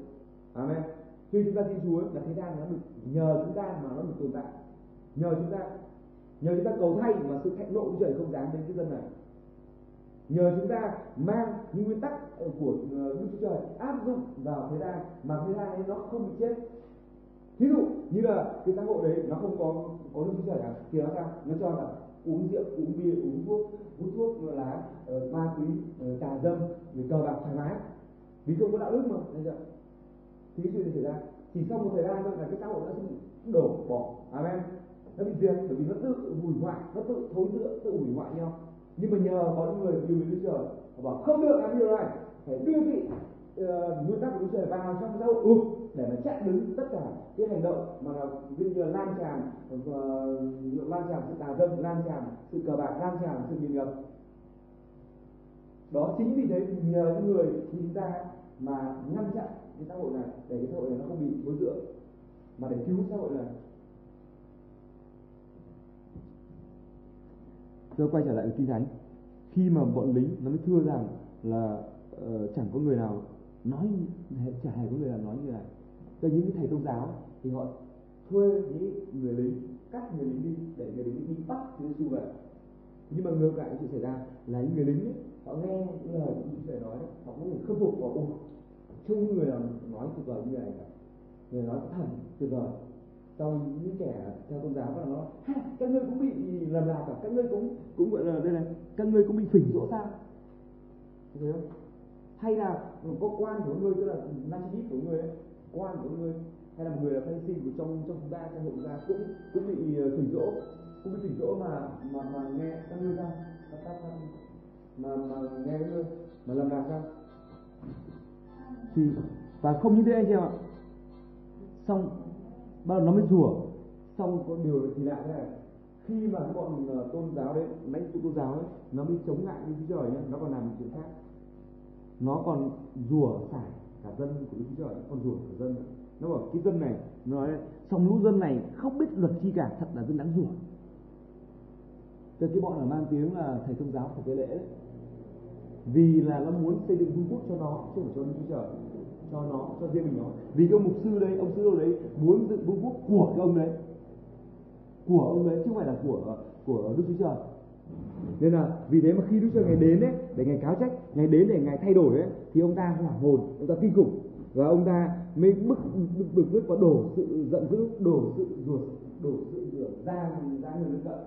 Amen. Khi chúng ta tin chúa là thế gian nó được nhờ chúng ta mà nó được tồn tại. Nhờ chúng ta nhờ chúng ta cầu thay mà sự thạnh nộ của trời không dám đến cái dân này. Nhờ chúng ta mang những nguyên tắc ờ, của ờ, Đức Chúa Trời áp dụng vào thế gian mà thế gian ấy nó không bị chết. Ví dụ như là cái xã hội đấy nó không có có Đức Chúa Trời cả thì nó sao? Nó cho là uống rượu uống bia uống thuốc hút thuốc lá ờ, ma túy uh, tà dâm rồi cờ bạc thoải mái. Vì không có đạo đức mà thấy chưa? Thì cái chuyện xảy ra. Chỉ sau một thời gian thôi là cái xã hội nó sẽ đổ bỏ. Amen nó bị diệt bởi vì nó tự hủy hoại nó tự thối rữa tự hủy hoại nhau. Nhưng mà nhờ có những người yêu mến Đức Trời họ bảo không được làm điều này. Phải đưa vị uh, nguyên tắc của Đức Trời vào trong xã hội. Ừ, để mà chặn đứng tất cả cái hành động mà ví dụ như lan tràn uh, lan tràn sự tà dâm lan tràn sự cờ bạc lan tràn sự nghiền ngập đó chính vì thế nhờ những người như chúng ta mà ngăn chặn cái xã hội này để cái xã hội này nó không bị thối rữa mà để cứu xã hội này tôi quay trở lại với kinh thánh khi mà bọn lính nó mới thưa rằng là uh, chẳng có người nào nói chả hề có người nào nói như này. Cho những cái thầy tôn giáo thì họ thuê những người lính cắt người lính đi để người lính đi bắt Chúa Giêsu về nhưng mà ngược lại chuyện xảy ra là những người lính ấy, họ nghe những lời Chúa Giêsu nói họ cũng khâm phục và ồ chung người nào nói tuyệt vời như này cả. Người nói thần tuyệt vời sau những kẻ theo tôn giáo và nó ha các ngươi cũng bị làm lạc cả các ngươi cũng cũng gọi là đây này các ngươi cũng bị phỉnh dỗ sao? Thấy không? Hay là có quan của ngươi tức là narcissist của ngươi ấy, quan của ngươi hay là một người là phan sinh của trong trong chúng ta trong hội chúng ta cũng cũng bị ờ, phỉnh dỗ cũng bị phỉnh dỗ mà mà mà nghe các ngươi ra các các mà mà nghe các ngươi mà làm lạc ra, thì và không như thế anh chị em ạ. Xong bắt đầu nó mới rủa xong có điều thì lạ thế này. Khi mà cái bọn uh, tôn giáo đấy lãnh tụ tôn giáo ấy nó mới chống lại đức chúa trời nhá nó còn làm một chuyện khác. Nó còn rủa xả cả dân của đức chúa trời còn rủa cả dân. Nữa. nó bảo cái dân này nó nói xong lũ dân này không biết luật chi cả thật là dân đáng rủa từ cái bọn ở mang tiếng là thầy thông giáo của cái lễ đấy. Vì là nó muốn xây dựng vương quốc cho nó chứ không phải cho đức chúa trời cho nó, cho riêng mình nó. Vì cái ông mục sư đấy, ông sư đâu đấy muốn dựng vương quốc của cái ông đấy. Của ông đấy, chứ không phải là của của đức chúa trời. Nên là vì thế mà khi đức chúa trời ngày đến đấy để ngày cáo trách, ngày đến để ngày thay đổi đấy thì ông ta hoảng hồn, ông ta kinh khủng. Và ông ta mới bức bực bực bức và đổ sự giận dữ, đổ sự ruột, đổ sự rửa ra ra người lân cận.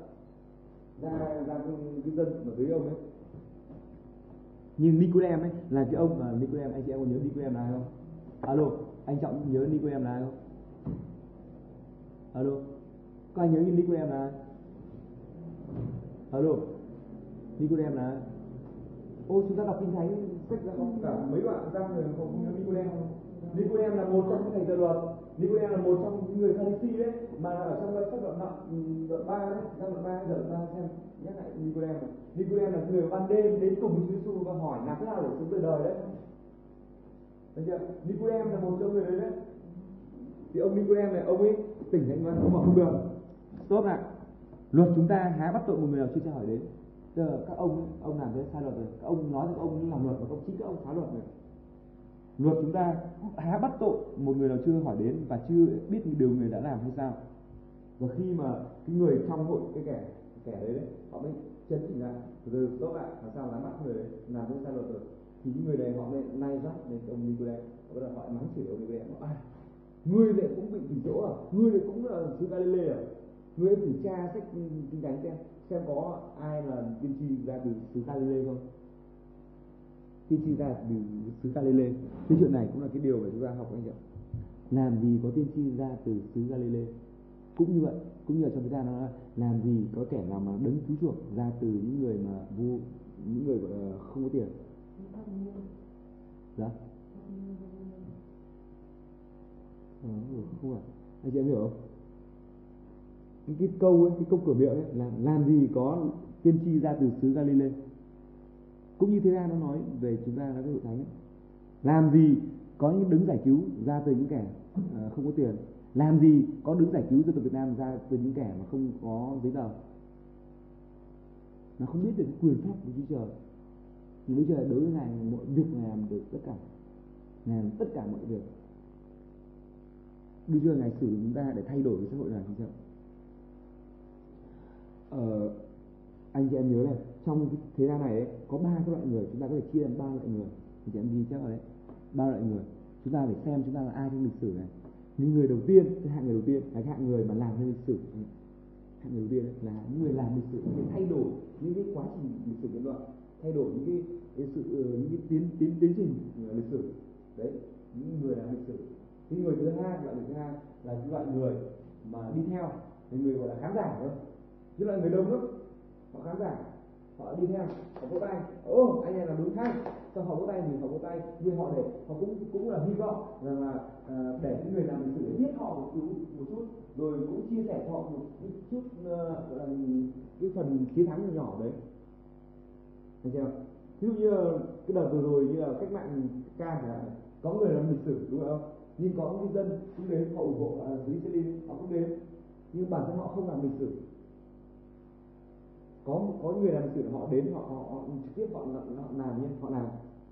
Ra ra cái dân ở dưới ông ấy nhưng Nicodem ấy là cái ông mà Nicodem anh chị em có nhớ Nicodem là ai không? Alo anh trọng nhớ Nicodem là ai không? Alo có ai nhớ Nicodem là ai? Alo Nicodem là ai? Ô chúng ta đọc kinh thánh sách ra không? Cả mấy đoạn ra người không nhớ Nicodem không? Nicodem là một trong những thầy giờ luật Nicodem là một trong những người Pharisee đấy, mà ở trong sách đoạn nặng ừ, đoạn ba đấy trong đoạn ba, giờ ba, xem, nhắc lại Nicodem Nicodem là người ban đêm đến cùng với Chúa Giêsu và hỏi làm thế nào để sống đời đời đấy. Thấy chưa? Nicodem là một trong người đấy đấy. Thì ông Nicodem này, ông ấy tỉnh lại ngoan, ông bảo không được. Tốt ạ. Luật chúng ta há bắt tội một người nào chưa tra hỏi đến. Giờ các ông ông làm thế, sai luật rồi. Các ông nói rằng ông làm luật mà không chính các ông phá luật rồi luật chúng ta há bắt tội một người nào chưa hỏi đến và chưa biết điều người đã làm hay sao. Và khi mà cái người trong hội cái kẻ kẻ đấy, đấy họ mới chấn chỉnh lại rồi tốt lại làm sao dám bắt người đấy làm cái sai luật rồi thì những người này họ mới nay dắt đến ông Nicodem họ bắt đầu họ mắng chửi ông Nicodem à ngươi lại cũng bị tỉ chỗ à? Ngươi lại cũng là sư Galilee à? Ngươi thử tra sách kinh thánh xem xem có ai là tiên tri ra từ xứ Galilee không? Tiên tri ra từ xứ Galilee cái chuyện này cũng là cái điều mà chúng ta học anh chị ạ. Làm gì có tiên tri ra từ xứ Galilee cũng như vậy cũng như ở trong chúng ta nó là làm gì có kẻ nào mà đấng cứu chuộc ra từ những người mà vu những người gọi là không có tiền. Dạ? Ờ, ừ, không phải. Anh chị em hiểu không? Cái, cái câu ấy, cái câu cửa miệng ấy là làm gì có tiên tri ra từ xứ Galilee cũng như thế ra nó nói về chúng ta là cái hội thánh ấy. làm gì có những đứng giải cứu ra từ những kẻ uh, không có tiền? Làm gì có đứng giải cứu dân tộc Việt Nam ra từ những kẻ mà không có giấy tờ? Nó không biết được cái quyền phép của Chúa Trời. Chúa Trời đối với ngài mọi việc ngài làm được tất cả. Ngài làm tất cả mọi việc. Đức Chúa ngài sử chúng ta để thay đổi cái xã hội này như sao? Ờ, anh chị em nhớ này trong cái thế gian này ấy, có ba cái loại người chúng ta có thể chia làm ba loại người. Anh chị em ghi chắc rồi đấy ba loại người. Chúng ta phải xem chúng ta là ai trong lịch sử này. Những người đầu tiên cái hạng người đầu tiên là cái hạng người mà làm nên lịch sử. Hạng người đầu tiên là những người làm lịch sử những thay đổi những cái quá trình lịch sử nhân loại thay đổi những cái, cái sự ờ, những cái tiến tiến tiến trình ờ, lịch sử. Đấy những người làm lịch sử. Cái người thứ hai loại người thứ hai là cái loại người mà đi theo những người gọi là khán giả thôi. Những loại người đông lắm họ khán giả họ đi theo họ vỗ tay. Ô anh này là đúng hay cho họ vỗ tay thì họ vỗ tay. Nhưng họ để họ cũng cũng là hy vọng rằng là uh, để những người làm lịch sử biết họ một chút một chút rồi cũng chia sẻ cho họ một chút uh, là cái phần chiến thắng nhỏ đấy. Thấy chưa? Ví dụ như cái đợt vừa rồi như là cách mạng ca có người làm lịch sử đúng không? Nhưng có những dân cũng đến họ ủng hộ à, uh, dưới họ cũng đến. Nhưng bản thân họ không làm lịch sử có có người làm sự họ đến họ họ, họ trực tiếp họ, họ, họ làm nhé họ làm.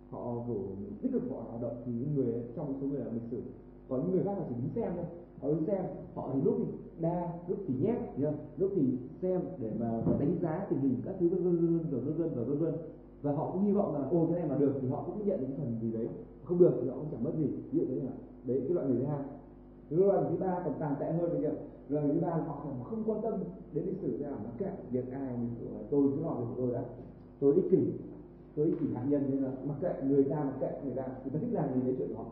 Họ đủ tích cực họ hoạt động thì những người trong số người làm lịch sử. Còn những người khác là chỉ đứng xem thôi. Họ đứng xem họ thì lúc thì đa lúc thì nhét nhá. Lúc thì xem để mà đánh giá tình hình các thứ vân vân vân vân vân vân và vân vân. Và họ cũng hy vọng là ô cái này mà được thì họ cũng nhận được phần gì đấy. Không được thì họ cũng chẳng mất gì. Ví dụ thế là đấy cái loại người thứ hai. Cái loại thứ ba còn tàn tệ hơn đấy kìa lời thứ ba, họ không quan tâm đến lịch sử ra nó kệ việc ai tôi cứ lo việc của tôi đã. Tôi ích kỷ. Tôi ích kỷ hạt nhân, nên là mặc kệ, người ta mặc kệ, người ta người ta thích làm gì đấy chuyện đó họ.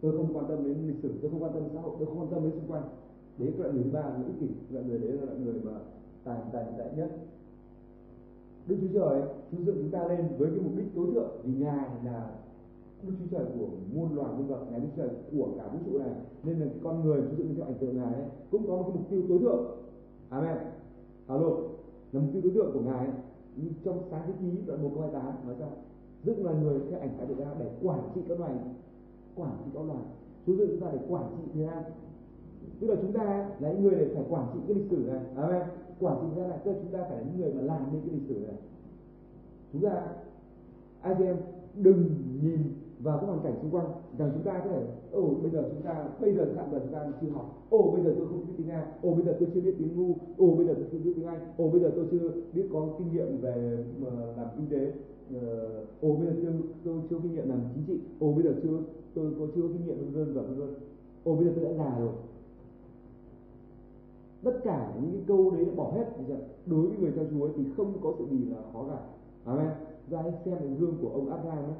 Tôi không quan tâm đến lịch sử, tôi không quan tâm đến xã hội, tôi không quan tâm đến xung quanh. Đấy cái loại người thứ ba là ích kỷ, loại người đấy là loại người mà tài tài tài nhất. Đức Chúa Trời, chúa dựng chúng ta lên với cái mục đích tối thượng. Vì Ngài là Đức Chúa Trời của muôn loài nhân vật, Ngài Đức Chúa Trời của cả vũ trụ này. Nên là cái con người chú dựng cái ảnh tượng Ngài ấy, cũng có một cái mục tiêu tối thượng. Amen. Alo, là mục tiêu tối thượng của Ngài ấy. Như trong sáng thế ký đoạn 1 câu 28 nói sao? Dựng loài người theo ảnh tượng ra để quản trị các loài quản trị các loài. Chúa dựng chúng ta để quản trị thế gian. Tức là chúng ta là những người để phải quản trị cái lịch sử này. Amen. Quản trị thế gian này, tức là chúng ta phải là những người mà làm nên cái lịch sử này. Chúng ta anh em đừng nhìn và cái hoàn cảnh xung quanh. Rằng chúng ta có thể, ồ, bây giờ chúng ta, bây giờ tạm thời chúng ta chưa học. Ồ, bây giờ tôi không biết tiếng nga ồ, bây giờ tôi chưa biết tiếng ngu. Ồ, bây giờ tôi chưa biết tiếng anh. Ồ, bây giờ tôi chưa biết có kinh nghiệm về ờ, làm kinh tế. Ờ, ồ, bây giờ chưa, tôi chưa kinh nghiệm làm chính trị. Ồ, bây giờ chưa, tôi có chưa kinh nghiệm vân vân và vân vân. Ồ, bây giờ tôi đã già rồi. Tất cả những cái câu đấy bỏ hết đối với người theo Chúa thì không có sự gì là khó cả. Amen. Ra hãy xem cái gương của ông Abraham nhé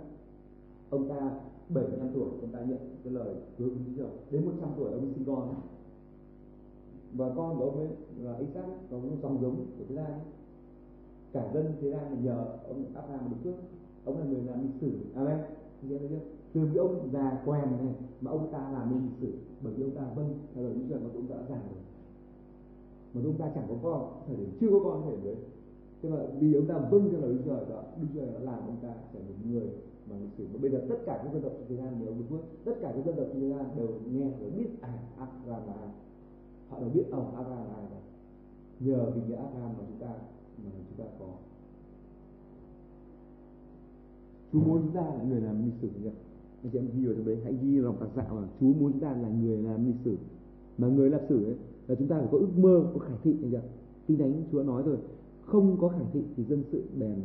ông ta 75 tuổi, ông ta nhận cái lời hứa của Chúa đến 100 tuổi ông sinh con. Và con của ông ấy là Isaac có một dòng giống của thế gian cả dân thế gian nhờ ông Abraham được trước ông là người làm lịch sử. Amen. Anh thấy chưa? Từ cái ông già quen này mà ông ta làm nên lịch sử, bởi vì ông ta vâng theo lời Đức Chúa mà cũng đã già rồi. Mà chúng ta chẳng có con, thời điểm chưa có con thời điểm đấy. Thế mà vì ông ta vâng theo lời Đức Chúa đó Đức Chúa đã làm ông ta trở thành người mà lịch sử. Và bây giờ tất cả các dân tộc trên Việt Nam đều đúng tất cả các dân tộc trên thế đều nghe và biết à Abraham là ai. Họ đều biết ông Abraham là ai rồi. Nhờ vì nghĩa Abraham mà chúng ta mà chúng ta có. Chúa muốn chúng ta là người làm lịch sử nhỉ? Anh chị em ghi vào trong đấy, hãy ghi lòng tạc dạ là Chúa muốn chúng ta là người làm lịch sử. Mà người làm sử ấy là chúng ta phải có ước mơ, có khải thị anh chị Tin thánh Chúa nói rồi, không có khải thị thì dân sự bèn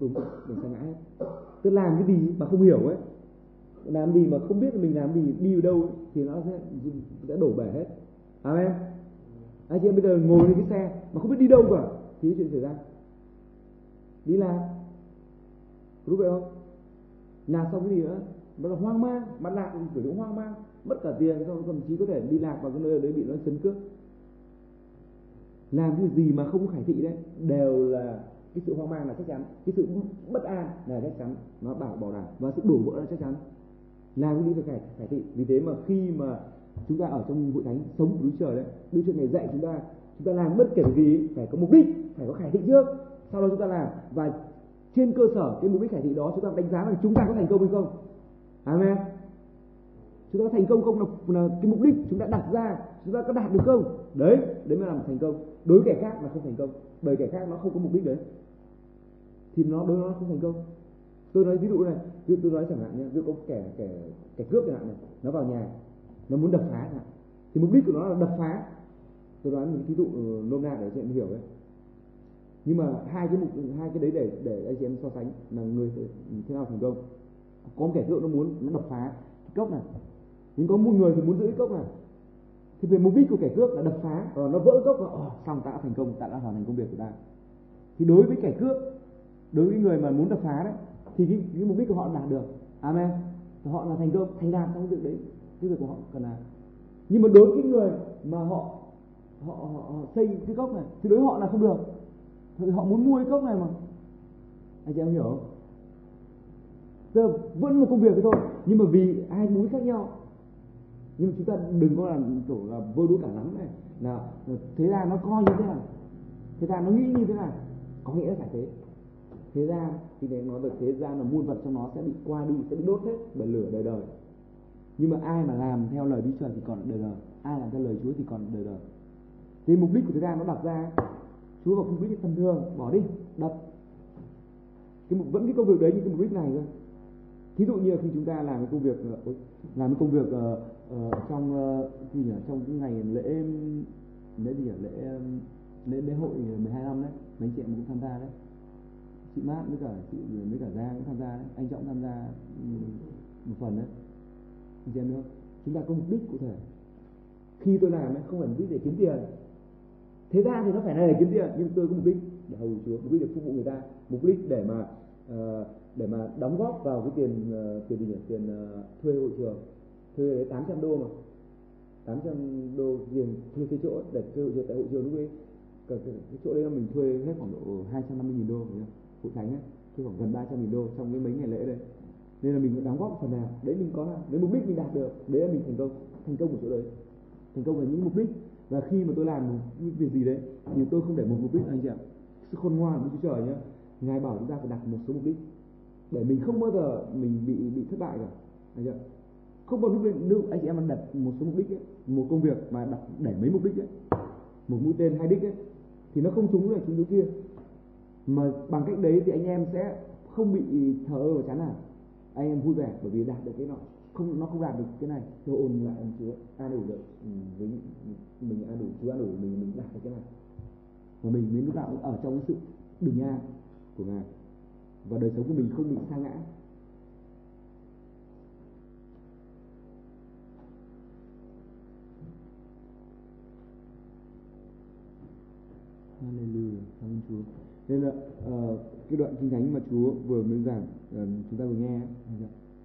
tôi túng, bèn sa ngã hết. Tức làm cái gì mà không hiểu ấy, làm gì mà không biết là mình làm gì, đi ở đâu ấy, thì nó sẽ sẽ đổ bể hết. Amen. Anh chị em bây giờ ngồi lên cái xe mà không biết đi đâu cả thì cái chuyện xảy ra. Đi làm. Đúng vậy không? làm xong cái gì nữa bắt là hoang mang mà lạc kiểu cũng hoang mang mất cả tiền xong thậm chí có thể đi lạc vào cái nơi đấy bị nó chấn cướp làm cái gì mà không khải thị đấy đều là cái sự hoang mang là chắc chắn. Cái sự bất an là chắc chắn. Nó bảo bảo đảm. Và sự đổ vỡ là chắc chắn. Làm cái đi phải khải, khải thị vì thế mà khi mà chúng ta ở trong hội thánh sống của Đức Trời đấy Đức Trời này dạy chúng ta chúng ta làm bất kể gì phải có mục đích phải có khải thị trước. Sau đó chúng ta làm. Và trên cơ sở cái mục đích khải thị đó chúng ta đánh giá là chúng ta có thành công hay không. Amen. Chúng ta có thành công không? Là, là cái mục đích chúng ta đặt ra chúng ta có đạt được không? Đấy đấy mới là thành công đối kẻ khác là không thành công, bởi kẻ khác nó không có mục đích đấy. Thì nó, đối nó không thành công. Tôi nói ví dụ này, ví dụ tôi nói chẳng hạn nhé ví dụ có kẻ kẻ kẻ cướp chẳng hạn này, nó vào nhà, nó muốn đập phá chẳng hạn. Thì mục đích của nó là đập phá. Tôi nói những ví dụ ừ, nôm na để cho em hiểu đấy. Nhưng mà hai cái mục, hai cái đấy để để anh chị em so sánh là người thế nào thành công. Có một kẻ cướp nó muốn, nó đập phá. Cái cốc này, nhưng có một người thì muốn giữ cái cốc này thì về mục đích của kẻ cướp là đập phá. Và nó vỡ gốc, và oh, ờ, xong ta đã thành công ta đã hoàn thành công việc của ta. Thì đối với kẻ cướp đối với người mà muốn đập phá đấy thì cái, cái mục đích của họ đạt được. Amen. Thì họ là thành công thành đạt trong việc đấy cái việc của họ cần làm nhưng mà đối với người mà họ họ, họ, họ xây cái cốc này thì đối với họ là không được. Thì họ muốn mua cái cốc này mà. Anh chị em hiểu không? Giờ vẫn một công việc thôi nhưng mà vì hai mối khác nhau nhưng mà chúng ta đừng có làm kiểu là vơ đuối cả lắm này, là thế ra nó coi như thế nào? Thế ra nó nghĩ như thế nào? Có nghĩa là phải thế. Thế ra thì để nói về thế gian là muôn vật trong nó sẽ bị qua đi, sẽ bị đốt hết bởi lửa đời đời. Nhưng mà ai mà làm theo lời Đức Chúa thì còn đời đời. Ai làm theo lời Chúa thì còn đời đời. Thì mục đích của thế gian nó đặt ra, Chúa vào mục đích thân thường bỏ đi, đập. Cái mục vẫn cái công việc đấy, nhưng cái mục đích này thôi thí dụ như khi chúng ta làm cái công việc ờ, làm cái công việc uh, trong uh, gì nhỉ? Trong cái ngày lễ lễ gì nhỉ? Lễ lễ lễ hội 12 năm đấy. Mấy anh chị em cũng tham gia đấy. Chị mát với cả chị với cả giang cũng tham gia đấy. Anh trọng tham gia ừ, một phần đấy. Anh chị em nữa. Chúng ta có mục đích cụ thể. Khi tôi làm ấy không phải mục đích để kiếm tiền. Thế ra thì nó phải là để kiếm tiền nhưng tôi có mục đích để hầu chúa mục đích để phục vụ người ta. Mục đích để mà Ờ, để mà đóng góp vào cái tiền uh, tiền gì nhỉ? Tiền uh, thuê hội trường. Thuê đấy 800 đô mà. 800 đô tiền thuê cái chỗ để thuê hội trường tại hội trường lúc ấy. Cái, cái, chỗ đấy là mình thuê hết khoảng độ 250 nghìn đô hội thánh ấy thuê khoảng gần 300 nghìn đô trong cái mấy ngày lễ đây nên là mình đóng góp phần nào. Đấy mình có làm nếu mục đích mình đạt được đấy là mình thành công thành công của chỗ đấy. Thành công là những mục đích. Và khi mà tôi làm những việc gì đấy thì tôi không để một mục đích anh chị ạ. Sự khôn ngoan của Chúa Trời nhé ngài bảo chúng ta phải đặt một số mục đích. Để mình không bao giờ mình bị bị thất bại cả. Anh chị không bao giờ nếu anh chị em đặt một số mục đích ấy, một công việc mà đặt để mấy mục đích ấy một mũi tên hai đích ấy thì nó không trúng này trúng chỗ kia. Mà bằng cách đấy thì anh em sẽ không bị thờ ơ và chán nản. Anh em vui vẻ bởi vì đạt được cái nọ. Không nó không đạt được cái này. Tôi ôn lại ông chúa an ủi được với mình an ủi chúa an ủi mình mình đạt được cái này. Và mình mới lúc nào cũng ở trong cái sự bình an của ngài. Và đời sống của mình không bị sa ngã. Hallelujah, cảm ơn Chúa. Nên là uh, cái đoạn kinh thánh mà Chúa vừa mới giảng uh, chúng ta vừa nghe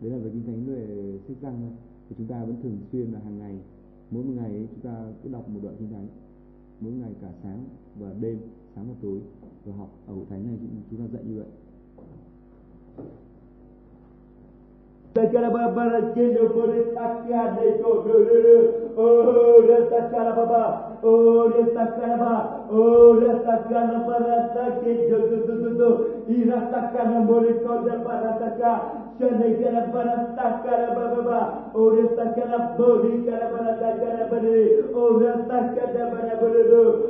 đấy là về kinh thánh về sách răng thôi. Thì chúng ta vẫn thường xuyên là hàng ngày mỗi một ngày ấy, chúng ta cứ đọc một đoạn kinh thánh mỗi ngày cả sáng và đêm sáng và tối và học ở hội thánh này, chúng ta dạy như vậy Takara baba kendo bore takya de ko do do do. Oh re takara baba. Oh re takara baba. Oh re takara baba takke do do do do do. Ira takara bore ko de para takka. Shanda kala bana ta kala ba. Ora ta kala bodi kala bana ta bani. Ora ta kala bana bani.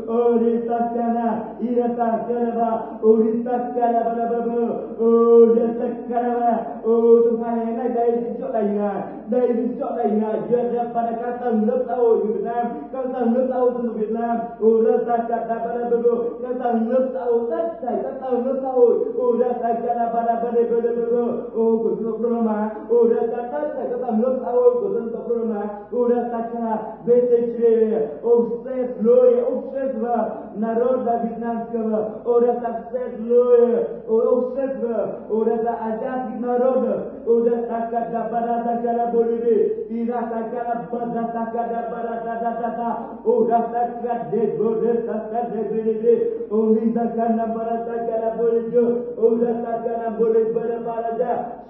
Ora Takana, ira ta ba. Ora ta kala bana ba. Ora ta kala ba. Ora tu kala na dai di chok dai nga. Dai di chok dai nga. Jen jen pada kata nuk tau di Vietnam. Kata nuk tau di Vietnam. Ora ta kala bana do do. Kata nuk tau tất cả. Kata nuk tau. Ora ta kala bana bani bani bani bani. Ora oh, tak kata Udah tak kata kata Nos awal kutun tak kata Udah tak kata Bete cire Ustaz loe Ustaz va Narod va Vietnamska va Udah tak ustaz loe Ustaz va Udah tak ajak narod Udah tak kata Bada tak kata Bolivi Tira tak kata Bada tak kata Bada tak kata Udah tak kata De bode tak kata De bilivi Udah tak kata Bada tak kata Bolivi Udah tak kata Bolivi Bada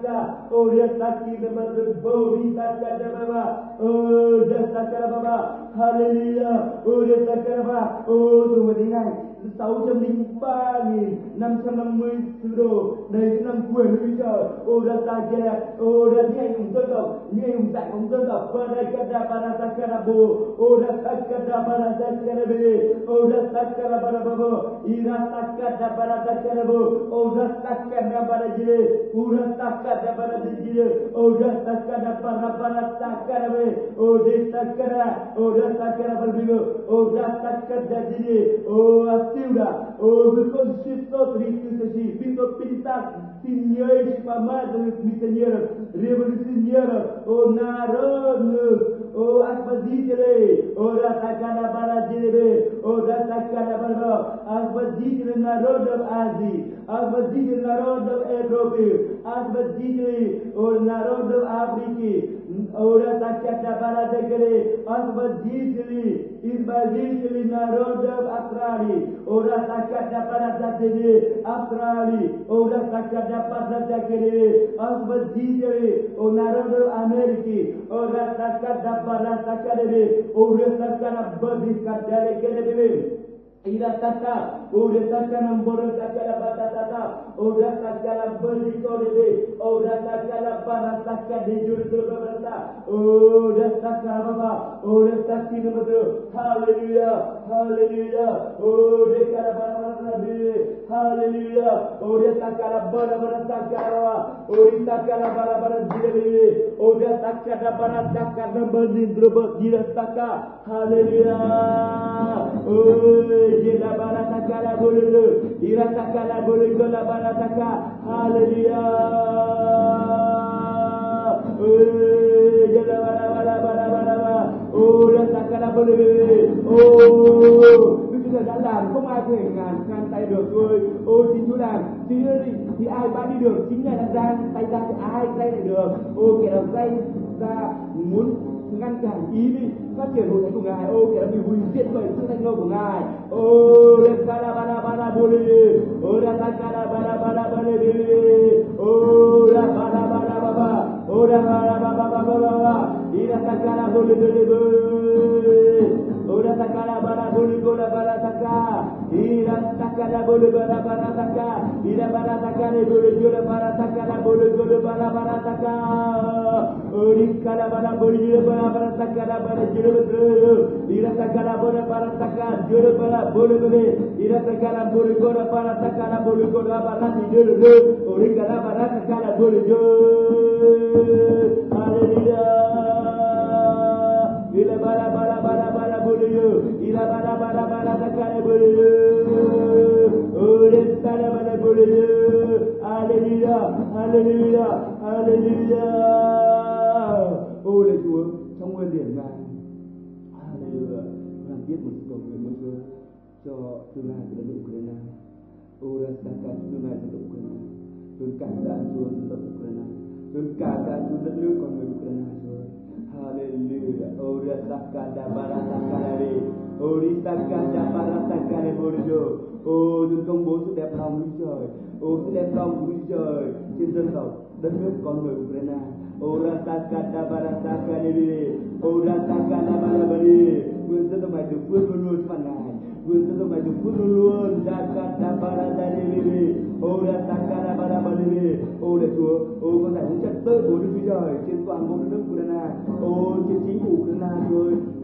ke de jo ko ra para ta cả boleh ta cả Hallelujah. Oh, dia takkan apa? Oh, tunggu dengar. 603.550 sứ đồ đây là năm quyền Đức Chúa ô ra ta kia ô ra thi hành cùng dân tộc như hành dạy cùng dân tộc và đây kada para ta kada bo ô ra ta kada para ta kada be ô ra ta kada para babo ira ta kada para ta kada bo ô ra ta kada para jile ura ta kada para jile ô ra ta kada para para ta kada be ô de ta kada ô ra ta kada para bigo ô ra ta kada jile ô asiuda ô because she's so triste she Писопилитак, сильнейших помазанных миссионеров, революционеров, о народных, о освободителей, о Ратакана Барадилеве, о Ратакана Барбо, освободители народов Азии, освободители народов Европы, освободители о народов Африки, Ora tak para degre, as vadizili, izbavizili naroda v Astrali. Ora tak kata para zadele, Astrali. Ora tak kata para degre, as vadizili, o naroda v Ameriki. Ora tak kata para zadele, ora tak kata para zadele, ora tak kata para zadele, ora tak kata para zadele, ora tak kata para la beli kolebe, udah taka la barasaka di juru berbata, udah taka bapa, udah taki nombor tu, haleluya, haleluya, udah kala barasaka di, haleluya, udah taka la barasaka rawa, udah taka la barasaka di, udah taka la barasaka nombor di juru berbata, haleluya, udah Jila barataka la bulu Irataka la bulu Gola barataka Hallelujah Jila bara bara bara bara bara Oh Irataka la bulu Oh Đức Chúa Trời đã làm không ai có thể ngàn ngăn tay được thôi Ô chính Chúa làm thì, thì ai bắt đi được chính Ngài đã ra tay ra thì ai tay lại được Ô kẻ nào tay ra muốn ngăn cản ý định phát triển hội thánh của ngài. Ô, kẻ bị hủy diệt bởi sự thành công của ngài. Ô lên kala bala bala boli ô ra ta kala bala bala bali ô ra bala bala baba ô ra bala baba baba baba ira ta kala boli boli boli ô ra ta kala bala boli boli barataka ira takada bulu bara barataka ira barataka ne bulu jula barataka na bulu jula bara barataka uri kala bara bulu jula bara barataka na bara jula bulu ira takada bulu barataka jula bara bulu bulu ira takada bulu jula barataka na bulu jula bara jula uri kala barataka na bulu jula hallelujah hallelujah. Hallelujah hallelujah ô lạy Chúa trong nguyên điển ngài hallelujah làm tiếp một cầu nguyện mới Chúa cho tương lai của đất nước Ukraine ô ra saka tương lai dân tộc Ukraine tôi cảm tạ Chúa dân tộc Ukraine tôi cảm tạ Chúa đất nước con người Ukraine Chúa hallelujah ô ra saka da barata kalare ô ri saka da barata kalare borjo. Ô tôi công bố sự đẹp lòng Đức Trời ô sự đẹp lòng của Đức Trời trên dân tộc đất nước con người Ukraine Ora takada barata kaliri, ora takada barabari. Nguyện dân tộc này được phước luôn luôn phần ngài. Nguyện dân tộc này được phước luôn luôn. Takada barata kaliri, ora takada barabari. Ô lạy Chúa, ô con giải phóng trật tự của Đức Chúa Trời trên toàn bộ đất nước Ukraine. Ô trên chính phủ Ukraine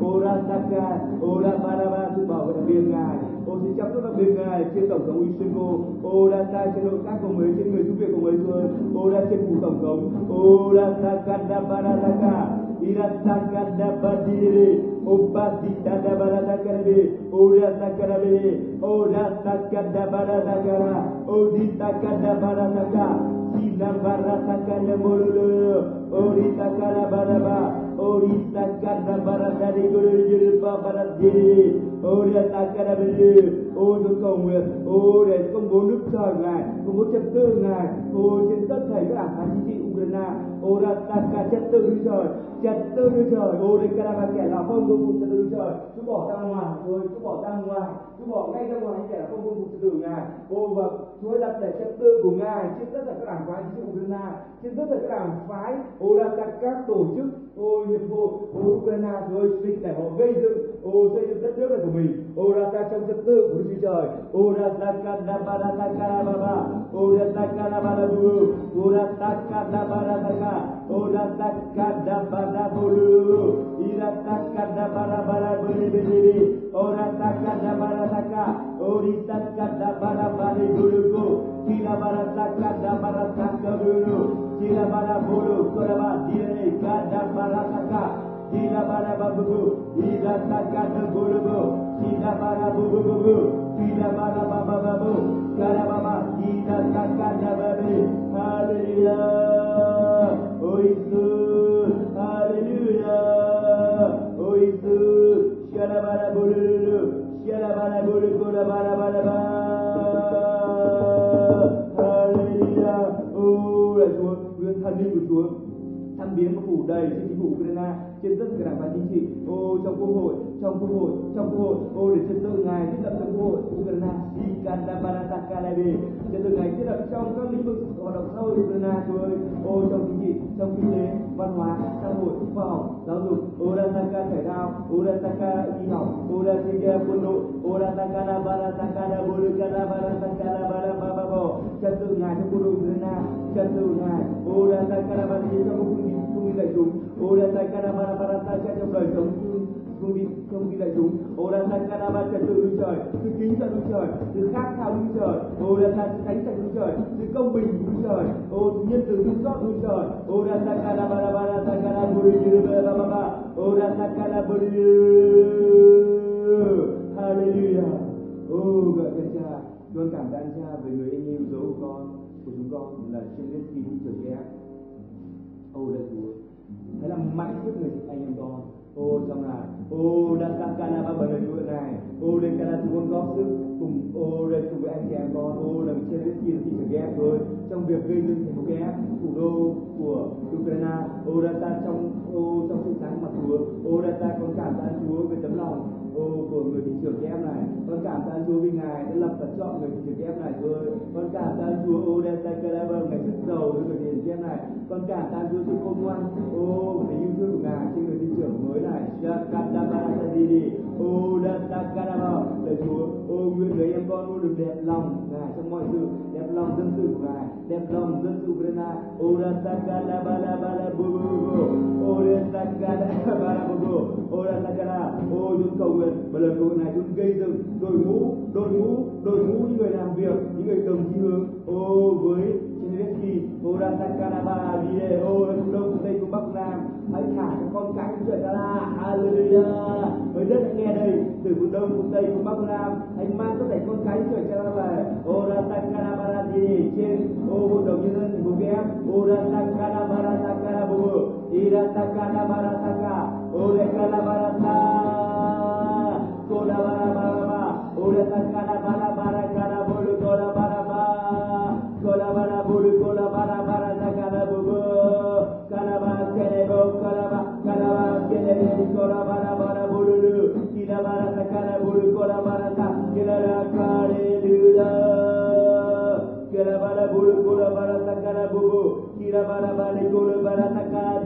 ô Ora taka, ora baraba sự bảo vệ đặc biệt ngài. Ô xin chăm sóc đặc biệt ngài trên tổng thống Ushiko. Ô ra ta trên nội các của mấy trên người giúp việc của mấy rồi Ô ra trên phủ tổng thống. Ô ra takada barataka iratakada badiri obati tada baratakarabe ora takarabe ora takada baratakara odi takada barataka sina baratakada mololo ori takara baraba ori takada baratari guru jirpa baratiri ora takara bere ô tôi cầu nguyện ô để công bố nước trời ngài công bố trật tự ngài ô trên tất thảy các đảng phái chính trị Ukraine ô ra taka trật tự Đức trời, trật tự Đức trời. Ô đây cả kẻ nào không công cùng trật tự Đức trời. Cứ bỏ ra ngoài rồi cứ bỏ ra ngoài bỏ ngay ra ngoài, kẻ không vương bụi từ ngài. Ô và Chúa đặt để trật tự của ngài trên tất cả các đảng phái chính trị Ukraine, trên tất cả các đảng phái, ô ra các tổ chức, ô nhiệm vụ ô, Ukraine rồi xin để họ gây dựng, ô, xây dựng đất nước này của mình. Ô ra ta trong trật tự của Chúa Trời. Ô ra ta kada barata karababa ô ra ta kada barabu ô ra ta kada barataka ô ra ta kada barabulu ira la taka da bara bara bari bari bari ora taka da bara taka ori taka da bara bari guru ko kila bara taka da bara taka guru kila bara bolo kora ba dire ka da bara taka kila bara babu ko kila taka da bulu ko kila bara bubu bubu kila bara baba babu. Kala baba kila taka da bari hallelujah. Oh isu hallelujah. Oh Yesus, shala bara bulu, shala bara bulu, kula bara bara bara, hallelujah, oh là Chúa, nguyện thần linh của Chúa thăm biến và phủ đầy trên chính phủ Ukraine trên tất cả đảng và chính trị. Ô trong quốc hội trong quốc hội trong quốc hội. Ô để trật tự ngài thiết lập trong quốc hội Ukraine. Ikanda Barataka Lebe trật tự ngài thiết lập trong các lĩnh vực hoạt động xã hội Ukraine Chúa ơi. Ô trong chính trị trong kinh tế văn hóa xã hội khoa học giáo dục Urasaka thể thao Urasaka y học Urasaka quân đội Urasaka na Barasaka na la Burukana Barasaka na Barababo trật tự ngài trong quân đội Ukraine trật tự ngài Urasaka na Barasaka trong quân đội công ty đại chúng ô Rataka la trong đời sống vương ty công ty đại chúng. Ô Rataka ba trật tự Đức Trời sự kính sợ Đức Trời sự khát khao Đức Trời. Ô Rataka sự thánh sạch Đức Trời sự công bình Đức Trời. Ô nhân từ thương xót Đức Trời. Ô Rataka la ba la ba ô Rataka bồ đề Hallelujah. Ô, gọi tên cha con cảm tạ cha về người anh yêu dấu của con của chúng con là trên đất kỳ trời ghép ô là chúa. Hãy làm mạnh với người anh em con ô, trong là ô đã tăng ca la ba bởi lời chúa này ô lên ca la chúng con góp sức cùng ô đây cùng với anh chị em con. Ô làm trên đất kia thị trường ghép rồi trong việc gây dựng thành phố ghép đô của Ukraine, ô đã ta trong, ô, trong sự sáng mặt chúa, ô đã ta con cảm ơn chúa về tấm lòng, ô, của người thị trưởng em này. Con cảm ơn chúa vì ngài đã lập và chọn người thị trưởng em này thôi. Con cảm ơn chúa, ô đã ta cơ vâng ngày sức giàu với người thị trưởng em này. Con cảm ơn chúa sự khôn ngoan, ô để yêu thương của ngài trên người thị trưởng mới này ô đã ta Shakadabaratadidi Udatakadaba lời Chúa. Ô nguyện người em con luôn được đẹp lòng Ngài trong mọi sự. Đẹp lòng dân sự của Ngài đẹp lòng dân sự Ukraine bu bu bu, ô đã ta ca na ba bu bu, ô đã ta ca na chúng cầu nguyện. Và lời cầu nguyện này chúng gây dựng đội ngũ đội ngũ đội ngũ những người làm việc những người đồng chí hướng. Ô với Chelsea Udatakadaba Video đông tây phương bắc nam. Hãy thả cho con cái của trời ta Hallelujah. Với đất nghe đây, từ phương đông phương tây phương bắc nam. Hãy mang tất cả con cái của trời ta ra về Udatakadabarati trên, ô hội đồng nhân dân thành phố Kiev Udatakadabaratakabu Idatakadabarataka Udekalabarata Kodabarabaraba Udatakadabarabarakarabulu Kodabaraba Kira bara bulu kura bara takara bubu, kira bara balik kura bara takara